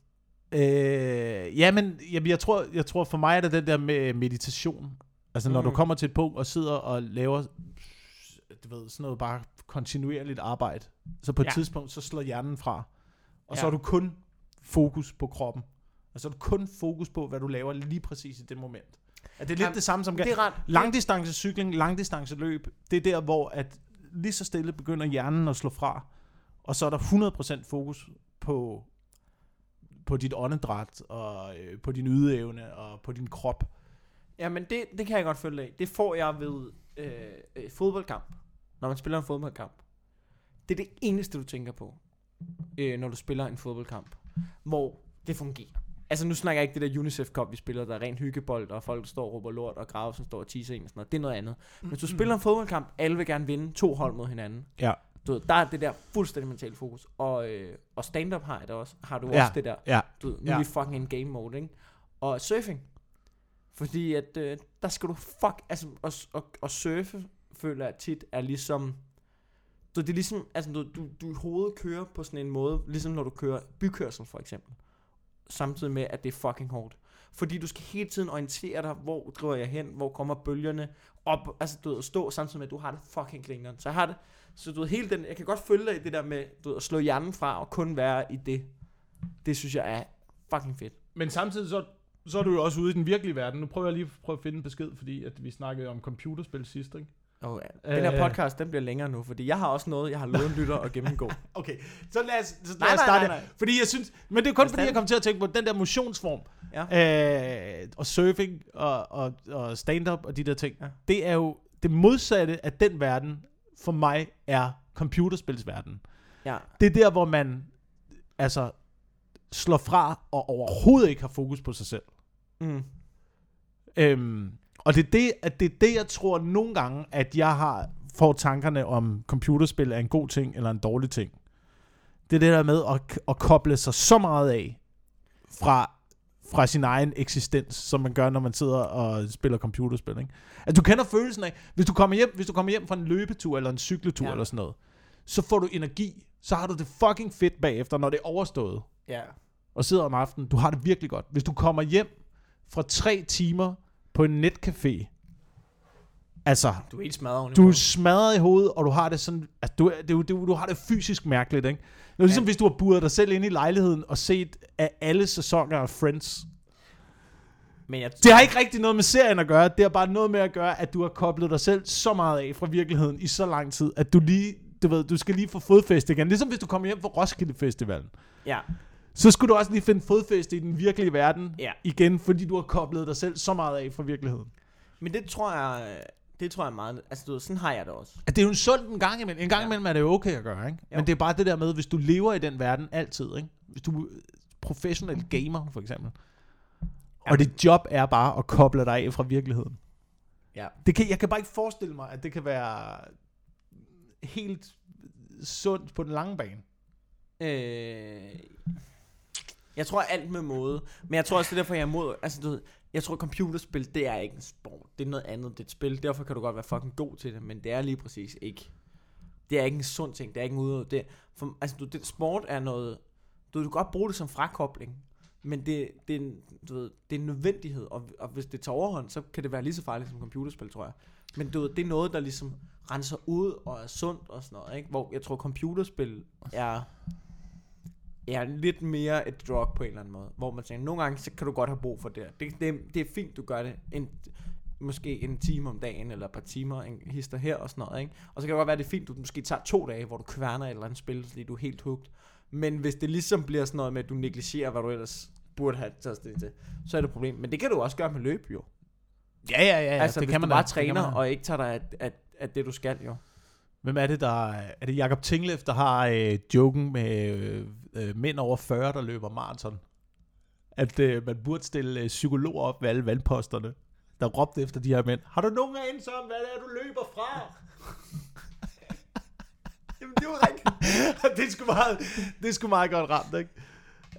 Øh, ja, men jamen, jeg, tror, jeg tror for mig er det den der med meditation. Altså når Mm. du kommer til et punkt og sidder og laver du ved, sådan noget bare kontinuerligt arbejde, så på et Ja. tidspunkt, så slår hjernen fra. Og så Ja. har du kun fokus på kroppen. Og så er du kun fokus på, hvad du laver lige præcis i det moment. Er det lidt Jamen, det samme som... Det er ret. Langdistance cykling, langdistance løb, det er der, hvor at lige så stille begynder hjernen at slå fra, og så er der 100% fokus på, på dit åndedræt, og øh, på din ydeevne, og på din krop. Jamen, det, det kan jeg godt følge af. Det får jeg ved øh, øh, fodboldkamp. Når man spiller en fodboldkamp. Det er det eneste, du tænker på, øh, når du spiller en fodboldkamp. Hvor det fungerer. Altså, nu snakker jeg ikke det der UNICEF Cup, vi spiller, der er ren hyggebold, og folk står og råber lort, og Gravesen står og teaser en og sådan noget. Det er noget andet. Hvis du spiller en fodboldkamp, alle vil gerne vinde to hold mod hinanden. Ja. Du ved, der er det der fuldstændig mentalt fokus. Og, øh, og stand-up har jeg det også. Har du Ja. også det der Ja. du ved, nu Ja. er vi fucking in game mode, ikke? Og surfing. Fordi at, øh, der skal du fuck, altså, at, at, at surfe, føler jeg tit, er ligesom, du, det er ligesom, altså, du, du, du hovedet kører på sådan en måde, ligesom når du kører bykørsel, for eksempel. Samtidig med, at det er fucking hårdt. Fordi du skal hele tiden orientere dig, hvor driver jeg hen, hvor kommer bølgerne op, altså du ved, stå samtidig med, at du har det fucking grineren. Så jeg har det, så du ved, hele den, jeg kan godt følge dig i det der med, du ved, at slå hjernen fra og kun være i det. Det synes jeg er fucking fedt. Men samtidig så, så er du jo også ude i den virkelige verden. Nu prøver jeg lige at prøve at finde en besked, fordi at vi snakkede om computerspil sidst, ikke? Oh, ja. Den her Øh. podcast, den bliver længere nu, fordi jeg har også noget, jeg har lovet en lytter at gennemgå. Okay, så lad os, så lad Nej, os starte. nej, nej. Fordi jeg synes, men det er kun os fordi, jeg kom til at tænke på den der motionsform. Ja. Øh, og surfing og, og, og stand-up og de der ting. Ja. Det er jo det modsatte af den verden, for mig er computerspilsverden. Ja. Det er der, hvor man altså slår fra og overhovedet ikke har fokus på sig selv. Mm. Øhm, og det er det, at det er det, jeg tror nogle gange, at jeg har får tankerne om computerspil er en god ting eller en dårlig ting. Det er det der med at, at koble sig så meget af fra, fra sin egen eksistens, som man gør, når man sidder og spiller computerspil. Ikke? At du kender følelsen af, hvis du kommer hjem, hvis du kommer hjem fra en løbetur eller en cykletur Ja. eller sådan noget, så får du energi, så har du det fucking fedt bagefter, når det er overstået Ja. og sidder om aftenen, du har det virkelig godt. Hvis du kommer hjem fra tre timer på en netcafé, altså, Du er helt smadret du er hovedet. smadret i hovedet, og du har det sådan, altså, du, du, du, du har det fysisk mærkeligt, ikke? Er ligesom, Ja. hvis du har buret dig selv ind i lejligheden og set af alle sæsoner af Friends. Men jeg, Det har ikke rigtig noget med serien at gøre, det har bare noget med at gøre, at du har koblet dig selv så meget af fra virkeligheden i så lang tid, at du lige, du ved, du skal lige få fodfæste igen. Ligesom hvis du kommer hjem fra Roskilde Festivalen. ja. så skulle du også lige finde fodfæste i den virkelige verden Ja. igen, fordi du har koblet dig selv så meget af fra virkeligheden. Men det tror jeg, Det tror jeg meget... Altså, du ved, sådan har jeg det også. At det er jo en sund en gang imellem. En gang Ja. imellem er det jo okay at gøre, ikke? Jo. Men det er bare det der med, hvis du lever i den verden altid, ikke? Hvis du er professionel gamer, for eksempel. Og dit job er bare at koble dig af fra virkeligheden. Ja. Det kan, jeg kan bare ikke forestille mig, at det kan være helt sundt på den lange bane. Øh, jeg tror alt med måde. Men jeg tror også, det er derfor, jeg er imod... Altså, du ved, jeg tror, computerspil, det er ikke en sport. Det er noget andet, det er et spil. Derfor kan du godt være fucking god til det, men det er lige præcis ikke. Det er ikke en sund ting. Det er ikke en udøvelse. Det, for, altså, du, det, sport er noget... Du, du kan godt bruge det som frakobling, men det, det, er, en, du ved, det er en nødvendighed, og, og hvis det tager overhånd, så kan det være lige så farligt som computerspil, tror jeg. Men du ved, det er noget, der ligesom renser ud og er sundt og sådan noget, ikke? Hvor jeg tror, computerspil er, er lidt mere et drug på en eller anden måde. Hvor man tænker, nogle gange, så kan du godt have brug for det. Det, det, det er fint, du gør det en, måske en time om dagen, eller et par timer, en hister her og sådan noget, ikke? Og så kan det godt være, det er fint, du måske tager to dage, hvor du kværner et eller andet spil, fordi du er helt hugt. Men hvis det ligesom bliver sådan noget med, at du negligerer, hvad du ellers burde have taget stilling til, så er det et problem. Men det kan du også gøre med løb, jo. Ja, ja, ja. ja altså, det hvis kan du man bare da. Træner, og ikke tager dig af, af, af det, du skal, jo. Hvem er det, der... Er det Jakob Tinglev, der har øh, joken med øh, øh mænd over 40, der løber maraton? At øh, man burde stille øh, psykologer op ved alle vandposterne, der råbte efter de her mænd. Har du nogen anelse om, hvad det er, du løber fra? Jamen, det var rigtigt. det er sgu meget, det er sgu meget godt ramt, ikke?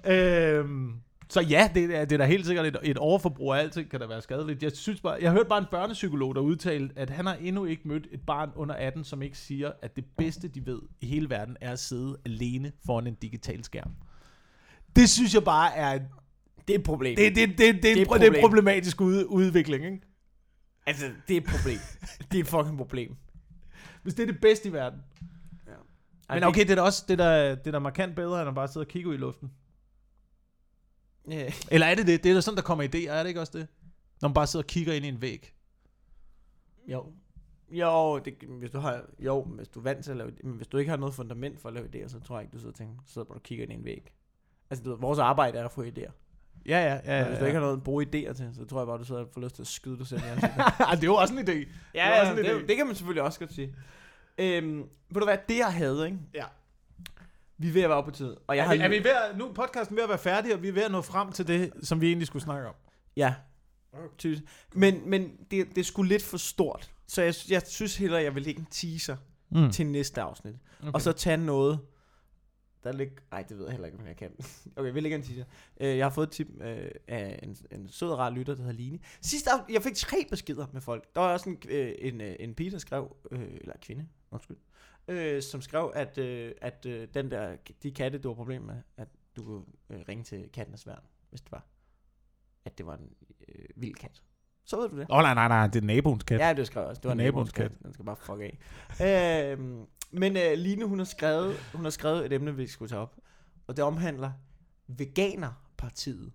Øhm, så ja, det er, det er da helt sikkert et, et overforbrug af alting, kan da være skadeligt. Jeg synes bare, jeg har hørt bare en børnepsykolog, der udtalte, at han har endnu ikke mødt et barn under 18, som ikke siger, at det bedste, de ved i hele verden, er at sidde alene foran en digital skærm. Det synes jeg bare er, Det er et problem. det, det, det, det, det, er et det, det er problematisk ud, udvikling, ikke? Altså, det er et problem. det er et fucking problem. Hvis det er det bedste i verden. Ej, Men okay, det er da også det, der, det er da markant bedre, end at bare sidde og kigge ud i luften. Det, øh, Eller er det det? Det er da sådan, der kommer idéer, er det ikke også det? Når man bare sidder og kigger ind i en væg. jo. Jo, det, hvis du har, jo, hvis du er vant til at lave, men hvis du ikke har noget fundament for at lave idéer, så tror jeg ikke, du sidder og tænker, så sidder du bare og kigger ind i en væg. Altså, du ved, vores arbejde er at få idéer. Ja, ja, ja. Ja, hvis du ikke har noget at bruge idéer til, så tror jeg bare, du sidder og får lyst til at skyde dig selv i ansigtet. det er jo også en idé. ja, Det ja, også en det, idé. det, kan man selvfølgelig også godt sige. Øhm, ved du hvad, det jeg havde, ikke? Ja. Vi er ved at være oppe på tid. Og jeg Er har vi, er vi ved at, nu er podcasten ved at være færdig, og vi er ved at nå frem til det, som vi egentlig skulle snakke om. Ja. Tydeligt. Men, men det, det er sgu lidt for stort. Så jeg, jeg synes hellere, jeg vil lægge en teaser Mm. til næste afsnit. Okay. Og så tage noget, der ligger... Ej, det ved jeg heller ikke, om jeg kan. Okay, vi lægger en teaser. Øh, jeg har fået et tip øh, af en, en sød og rar lytter, der hedder Line. Sidste aften, jeg fik tre beskeder med folk. Der var også en, øh, en, øh, en pige, der skrev, øh, eller kvinde, undskyld, øh, som skrev, at, øh, at øh, den der, de katte, du var problem med, at du kunne øh, ringe til kattenes værn, hvis det var. At det var en øh, vild kat. Så ved du det. Åh, oh, nej, nej, nej, det er naboens kat. Ja, det skrev også. Det var naboens kat. Den skal bare fuck af. øhm, men øh, Line, hun har, skrevet, hun har skrevet et emne, vi skulle tage op. Og det omhandler Veganerpartiet.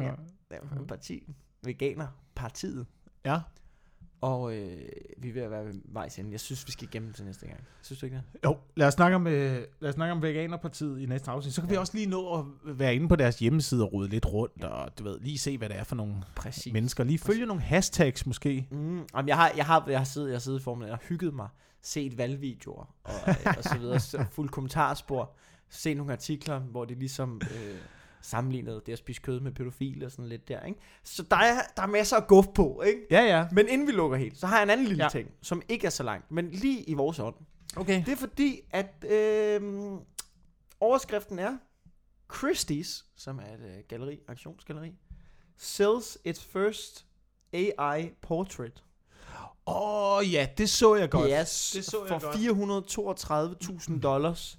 Ja, er et parti. Veganerpartiet. Ja. Og øh, vi er ved at være ved vejs ende. Jeg synes, vi skal igennem til næste gang. Synes du ikke det? Jo, lad os snakke om, øh, lad os snakke om Veganerpartiet i næste afsnit. Så kan ja. vi også lige nå at være inde på deres hjemmeside og rode lidt rundt, og du ved, lige se, hvad det er for nogle Præcis. mennesker. Lige følge nogle hashtags måske. Mm, jamen, jeg har, jeg har, jeg har siddet, jeg har siddet i jeg har hygget mig, set valgvideoer og, øh, og så videre, fuld kommentarspor, set nogle artikler, hvor de ligesom øh, sammenlignede det at spise kød med pædofile og sådan lidt der, ikke? Så der er, der er masser af guf på, ikke? Ja, ja. Men inden vi lukker helt, så har jeg en anden lille Ja. ting, som ikke er så langt, men lige i vores ånd. Okay. Det er fordi, at øh, overskriften er, Christie's, som er et øh, galleri, aktionsgalleri, sells its first AI portrait. Åh, oh, ja, det så jeg godt. Yes, Det så jeg for godt. 432.000 dollars.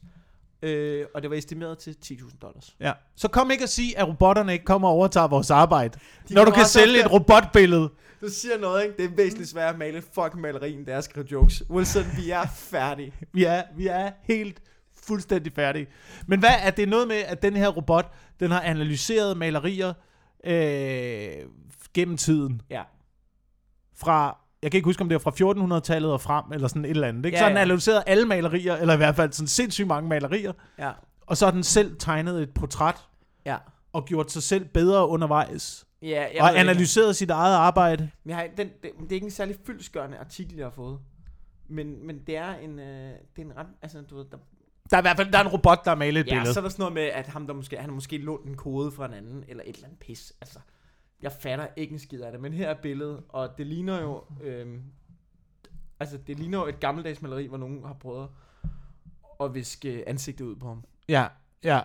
Øh, og det var estimeret til 10.000 dollars. Ja. Så kom ikke at sige, at robotterne ikke kommer og overtager vores arbejde. De når du kan sælge et robotbillede. Du siger noget, ikke? Det er væsentligt sværere at male fucking maleri, end det er at skrive jokes. Wilson, vi er færdige. Vi er, vi er helt fuldstændig færdige. Men hvad er det noget med, at den her robot, den har analyseret malerier øh, gennem tiden? Ja. Fra, jeg kan ikke huske, om det er fra 1400-tallet og frem, eller sådan et eller andet. Ikke? Ja, så ja. analyseret alle malerier, eller i hvert fald sådan sindssygt mange malerier, Ja. og så har den selv tegnet et portræt, Ja. og gjort sig selv bedre undervejs, Ja, jeg og det ikke. analyseret sit eget arbejde. Jeg har, den, det, det er ikke en særlig fyldskørende artikel, jeg har fået. Men, men det er en, øh, det er en ret, altså du ved, der, Der er i hvert fald der er en robot, der har malet et ja, billede. så er der sådan noget med, at ham, der måske, han har måske lånt en kode fra en anden, eller et eller andet pis. Altså, jeg fatter ikke en skid af det, men her er billedet, og det ligner jo, øh, altså det ligner jo et gammeldags maleri, hvor nogen har prøvet at viske ansigtet ud på ham. Ja, ja.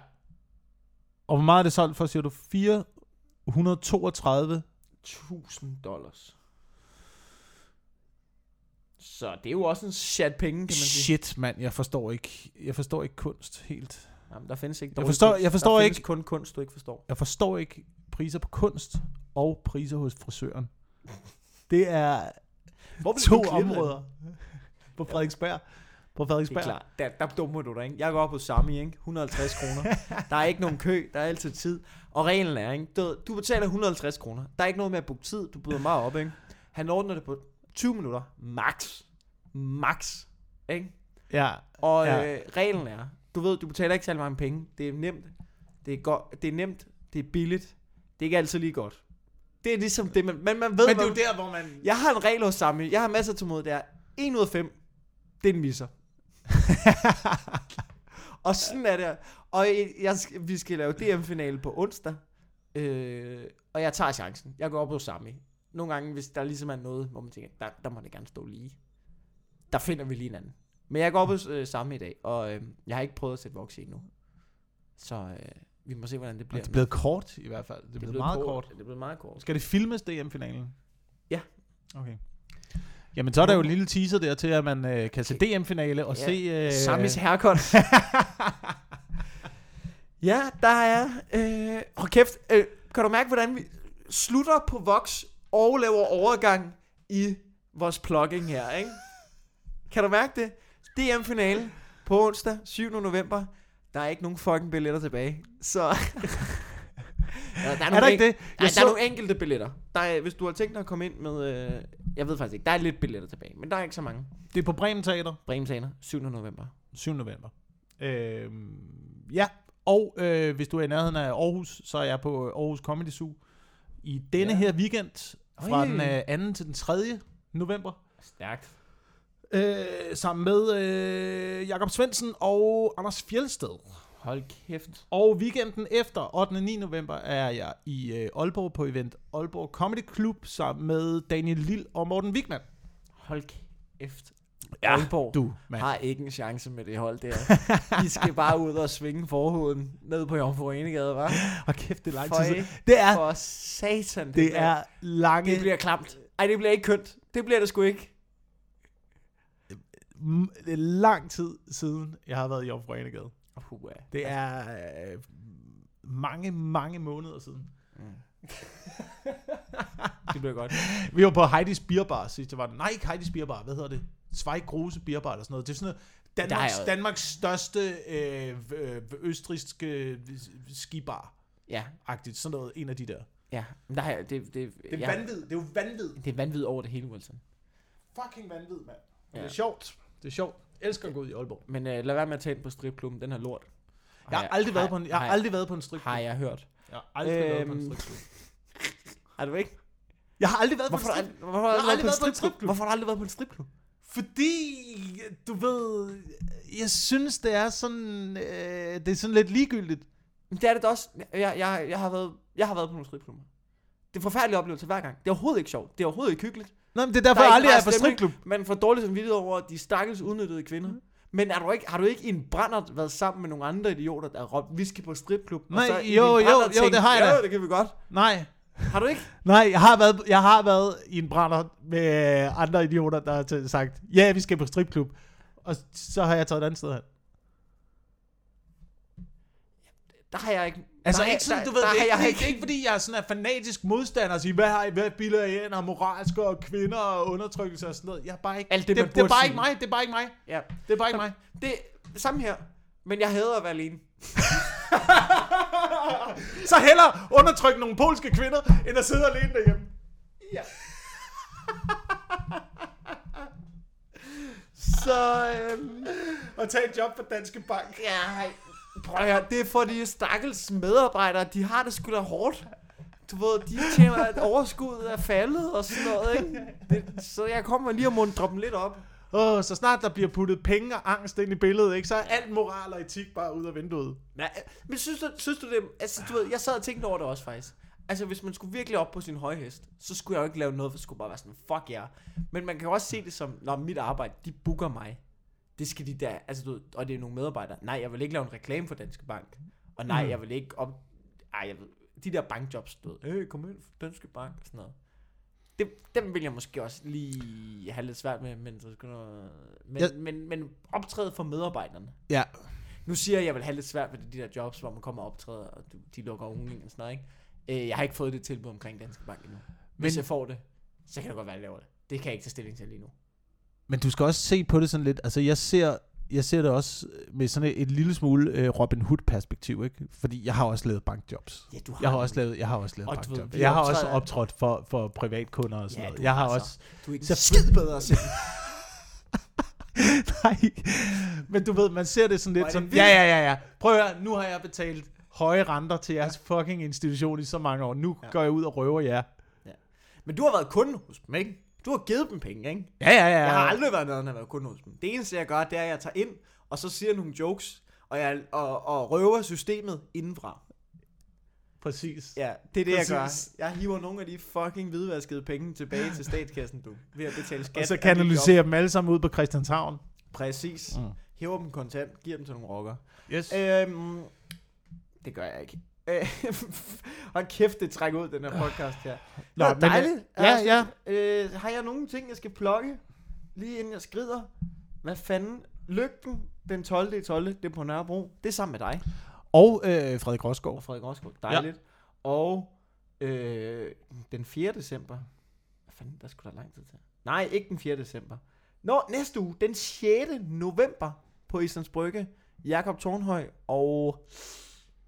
Og hvor meget er det solgt for, siger du? 432? 1000 dollars. Så det er jo også en chat penge, kan man sige. Shit, mand. Jeg forstår ikke, jeg forstår ikke kunst helt. Jamen, der findes ikke Jeg forstår- kunst. jeg forstår der ikke- kun kunst, du ikke forstår. Jeg forstår ikke priser på kunst og priser hos frisøren. Det er Hvor to områder. På Frederiksberg. På Det Frederiksberg. er klart. Der, der dummer du dig, ikke? Jeg går op på Sami, ikke? 150 kroner. Der er ikke nogen kø, der er altid tid. Og reglen er, ikke? Du, du betaler 150 kroner. Der er ikke noget med at booke tid, du byder meget op, ikke? Han ordner det på 20 minutter. Max. Max. Ikke? Ja, Og ja. øh, reglen er, du ved, du betaler ikke særlig mange penge. Det er nemt. Det er, godt, det er nemt. Det er billigt. Det er ikke altid lige godt. Det er ligesom det, man, men man ved, men det er jo der, hvor man... jeg har en regel hos Sami. Jeg har masser til mod. Det er 1 ud af 5. Det er en misser. og sådan er det. Og jeg, jeg, vi skal lave DM-finale på onsdag. Øh, og jeg tager chancen. Jeg går op hos Sami. Nogle gange, hvis der ligesom er noget, hvor man tænker, der, der må det gerne stå lige. Der finder vi lige en anden. Men jeg går op hos øh, Sami i dag, og øh, jeg har ikke prøvet at sætte voks endnu. Så øh, vi må se, hvordan det bliver. Det er blevet kort i hvert fald. Det er blevet meget kort. Det er blevet meget kort. Skal det filmes DM-finalen? Ja. Okay. Jamen, så er der jo en lille teaser der til, at man øh, kan se DM-finale og Ja, se... Øh, Samis haircut. ja, der er... Øh, hold kæft, øh, kan du mærke, hvordan vi slutter på Vox og laver overgang i vores plugging her, ikke? Kan du mærke det? DM-finale på onsdag, 7. november. Der er ikke nogen fucking billetter tilbage. Så... ja, der Er der ikke det? Nej, Jeg der så- er nogle enkelte billetter. Der er, hvis du har tænkt dig at komme ind med... Øh, jeg ved faktisk ikke. Der er lidt billetter tilbage, men der er ikke så mange. Det er på Bremen Teater, Bremen Teater, 7. november. 7. november. Øh, ja, og øh, hvis du er i nærheden af Aarhus, så er jeg på Aarhus Comedy Zoo i denne Ja. her weekend fra Oj. den øh, 2. til den 3. november. Stærkt. Øh, sammen med øh, Jakob Svendsen og Anders Fjelsted. Hold kæft. Og weekenden efter, 8. og 9. november, er jeg i øh, Aalborg på event Aalborg Comedy Club sammen med Daniel Lille og Morten Wigman. Hold kæft. Aalborg Du, mand. har ikke en chance med det hold der. I skal bare ud og svinge forhuden ned på Jomfru Enegade, hva'? Og kæft, det er lang tid. Det er, For satan. det bliver- er lange, Det bliver klamt. Ej, det bliver ikke kønt. Det bliver det sgu ikke. Det er lang tid siden, jeg har været i Jomfru Anegade. Uh, Det er øh, mange, mange måneder siden. det bliver godt. Vi var på Heidi's Beer Bar sidst. Det var nej, ikke Heidi's Beer Bar. Hvad hedder det? Zweig Grose Beer Bar eller sådan noget. Det er sådan noget Danmarks, jo- Danmarks største øh, øh, østrigske skibar-agtigt. Ja, Sådan noget. En af de der. ja. Men Der er, det, det, Det er ja, vanvid. Det er jo vanvid. Det er vanvid over det hele, Wilson. Fucking vanvid, mand. Ja. Det er sjovt. Det er sjovt. Jeg elsker at gå ud i Aalborg. Men uh, lad være med at tage ind på stripklubben. Den er lort. Jeg har aldrig været på en, jeg har aldrig været på en stripklub. Har jeg hørt. Jeg har aldrig været på en Øhm, stripklub. Har du ikke? Jeg har aldrig været på en Hvorfor har du stripklub. hvorfor har du har aldrig været på en på en stripklub. Hvorfor har du aldrig været på en stripklub? Fordi, du ved, jeg synes, det er sådan, øh, det er sådan lidt ligegyldigt. Men Det er det da også. Jeg, jeg, jeg, har været, jeg har været på nogle stripklubber. Det er en forfærdelig oplevelse hver gang. Det er overhovedet ikke sjovt. Det er overhovedet ikke hyggeligt. Nå, men det er derfor, Der er jeg aldrig er på stripklub. Man får dårligt samvittighed over de stakkels udnyttede kvinder. Men er du ikke, har du ikke i en brændert været sammen med nogle andre idioter, der har råbt, vi skal på stripklub? Nej, så i jo, jo, brændert jo, tænkt, det har jeg da. Jo, det kan vi godt. Nej, Har du ikke? nej, jeg har været, jeg har været i en brænder med andre idioter, der har sagt, ja, vi skal på stripklub. Og så har jeg taget et andet sted hen. Der har jeg ikke... Altså der, ikke sådan, der, du ved, der, det, er har ikke, jeg det, er ikke, fordi jeg er sådan en fanatisk modstander og siger, hvad har I, hvad bilder I ind, og moralske og kvinder og undertrykkelse og sådan noget. Jeg er bare ikke, Alt det, det, det, er bare sige. ikke mig, det er bare ikke mig. Ja. Det er bare ikke mig. Det samme her. Men jeg hader at være alene. Så hellere undertrykke nogle polske kvinder, end at sidde alene derhjemme. Ja. Så, øhm, Og tage et job på Danske Bank. ja, prøv at høre, det er for de stakkels medarbejdere, de har det sgu da hårdt. du ved, de tjener et overskud er faldet og sådan noget, ikke? Det, så jeg kommer lige og mundre dem lidt op. Åh, så snart der bliver puttet penge og angst ind i billedet, ikke, så er alt moral og etik bare ud af vinduet. Nej, men synes du, synes du det, altså du ved, jeg sad og tænkte over det også faktisk. Altså hvis man skulle virkelig op på sin høje hest, så skulle jeg jo ikke lave noget, for det skulle bare være sådan, fuck ja. Yeah. Men man kan jo også se det som, når mit arbejde, de booker mig. Det skal de der, altså du og det er nogle medarbejdere. Nej, jeg vil ikke lave en reklame for Danske Bank. Og nej, Mm. jeg vil ikke op, ej, jeg ved, de der bankjobs, du ved, hey, kom ind for Danske Bank og sådan noget. Det, dem vil jeg måske også lige have lidt svært med, men, så skal noget, men, Jeg- men, men optræde for medarbejderne. Ja. Nu siger jeg, at jeg vil have lidt svært ved de der jobs, hvor man kommer og optræder, og de lukker unge og sådan noget, ikke? Øh, Jeg har ikke fået det tilbud omkring Danske Bank endnu. Hvis Men- jeg får det, så kan det godt være, at jeg laver det. Det kan jeg ikke tage stilling til lige nu. Men du skal også se på det sådan lidt, altså jeg ser, jeg ser det også med sådan et, et lille smule øh, Robin Hood perspektiv, ikke? Fordi jeg har også lavet bankjobs. Ja, du har Jeg har også lavet, jeg har også lavet Og du bankjobs. vi Jeg har også optrådt for, for privatkunder og sådan Ja, noget. du Jeg har har også... så- Du er ikke Så- skid bedre selv. Nej, men du ved, man ser det sådan lidt som, ja, ja, ja, ja. Prøv at høre, nu har jeg betalt høje renter til jeres fucking institution i så mange år. Nu Ja. går jeg ud og røver jer. Men du har været kunde hos ikke? Du har givet dem penge, ikke? Ja, ja, ja. Jeg har aldrig været nede og været kunde hos dem. Det eneste, jeg gør, det er, at jeg tager ind, og så siger nogle jokes, og, jeg, og, og røver systemet indenfra. Præcis. Ja, det er det, jeg gør. Præcis. Jeg hiver nogle af de fucking hvidvaskede penge tilbage til statskassen, du. Ved at betale skat. Og så kanaliserer dem alle sammen ud på Christianshavn. Præcis. Mm. Hiver dem kontant, giver dem til nogle rocker. Yes. Øhm, det gør jeg ikke. Øh, Hold kæft, det trækker ud, den her podcast her. Nå, Nå, men, dejligt. øh, ja, ja. Øh, har jeg nogle ting, jeg skal plukke? Lige inden jeg skrider. Hvad fanden? Lygten den 12. i 12. Det er på Nørrebro. Det er sammen med dig Og øh, Frederik Rosgaard. og Frederik Rosgaard. Dejligt. Ja. Og øh, den 4. december. Hvad fanden, der skulle der lang tid til. Nej, ikke den 4. december. Nå, næste uge. Den 6. november på Islands Brygge. Jakob Tornhøj og...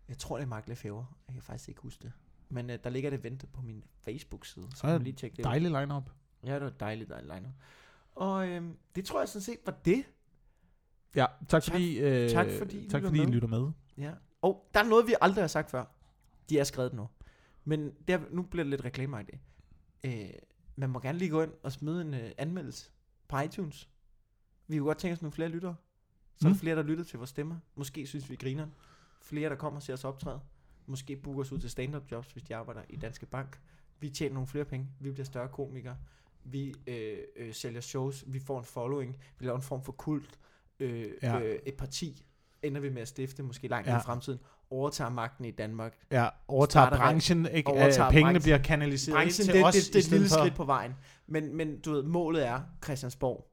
Jeg tror, det er Mark Lefebvre. Jeg kan faktisk ikke huske det. Men øh, der ligger det ventet på min Facebook-side. Så kan lige tjekke det ud. Dejlig line-up. Ja, det var dejligt, dejligt line Og øhm, det tror jeg sådan set var det. Ja, tak Tak- fordi, øh, tak fordi I tak lytter fordi I med. lytter med. Ja. Og der er noget, vi aldrig har sagt før. De er skrevet nu. Men der, nu bliver det lidt reklameagtigt. Øh, man må gerne lige gå ind og smide en øh, anmeldelse på iTunes. Vi kunne godt tænke os nogle flere lyttere. Så er Mm. der flere, der lytter til vores stemmer. Måske synes vi griner. Flere, der kommer og ser os optræde. Måske booker os ud til stand-up jobs, hvis de arbejder i Danske Bank. Vi tjener nogle flere penge. Vi bliver større komikere. Vi øh, øh, sælger shows. Vi får en following. Vi laver en form for kult. Øh, Ja. øh, et parti ender vi med at stifte, måske langt Ja. i fremtiden. Overtager magten i Danmark. Ja, overtager branchen, ikke? overtager Overtager pengene branchen. bliver kanaliseret Branchen, ind til det, os, det, er et lille skridt på vejen. Men, men du ved, målet er Christiansborg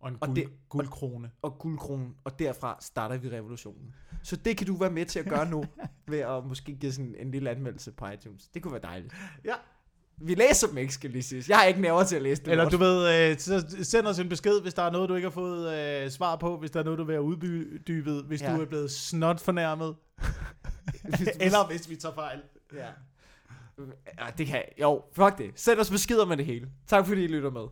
Og en Og guld, det- guldkrone. og guldkronen, og derfra starter vi revolutionen. Så det kan du være med til at gøre nu, ved at måske give sådan en lille anmeldelse på iTunes. Det kunne være dejligt. Ja. Vi læser dem ikke, skal lige sige. Jeg har ikke nerver til at læse dem. Eller også. du ved, øh, så send os en besked, hvis der er noget, du ikke har fået øh, svar på, hvis der er noget, du vil have uddybet, hvis Ja. du er blevet snot fornærmet, Hvis- eller hvis vi tager fejl. Ja. ja. det kan Jo, fuck det. Send os beskeder med det hele. Tak fordi I lytter med.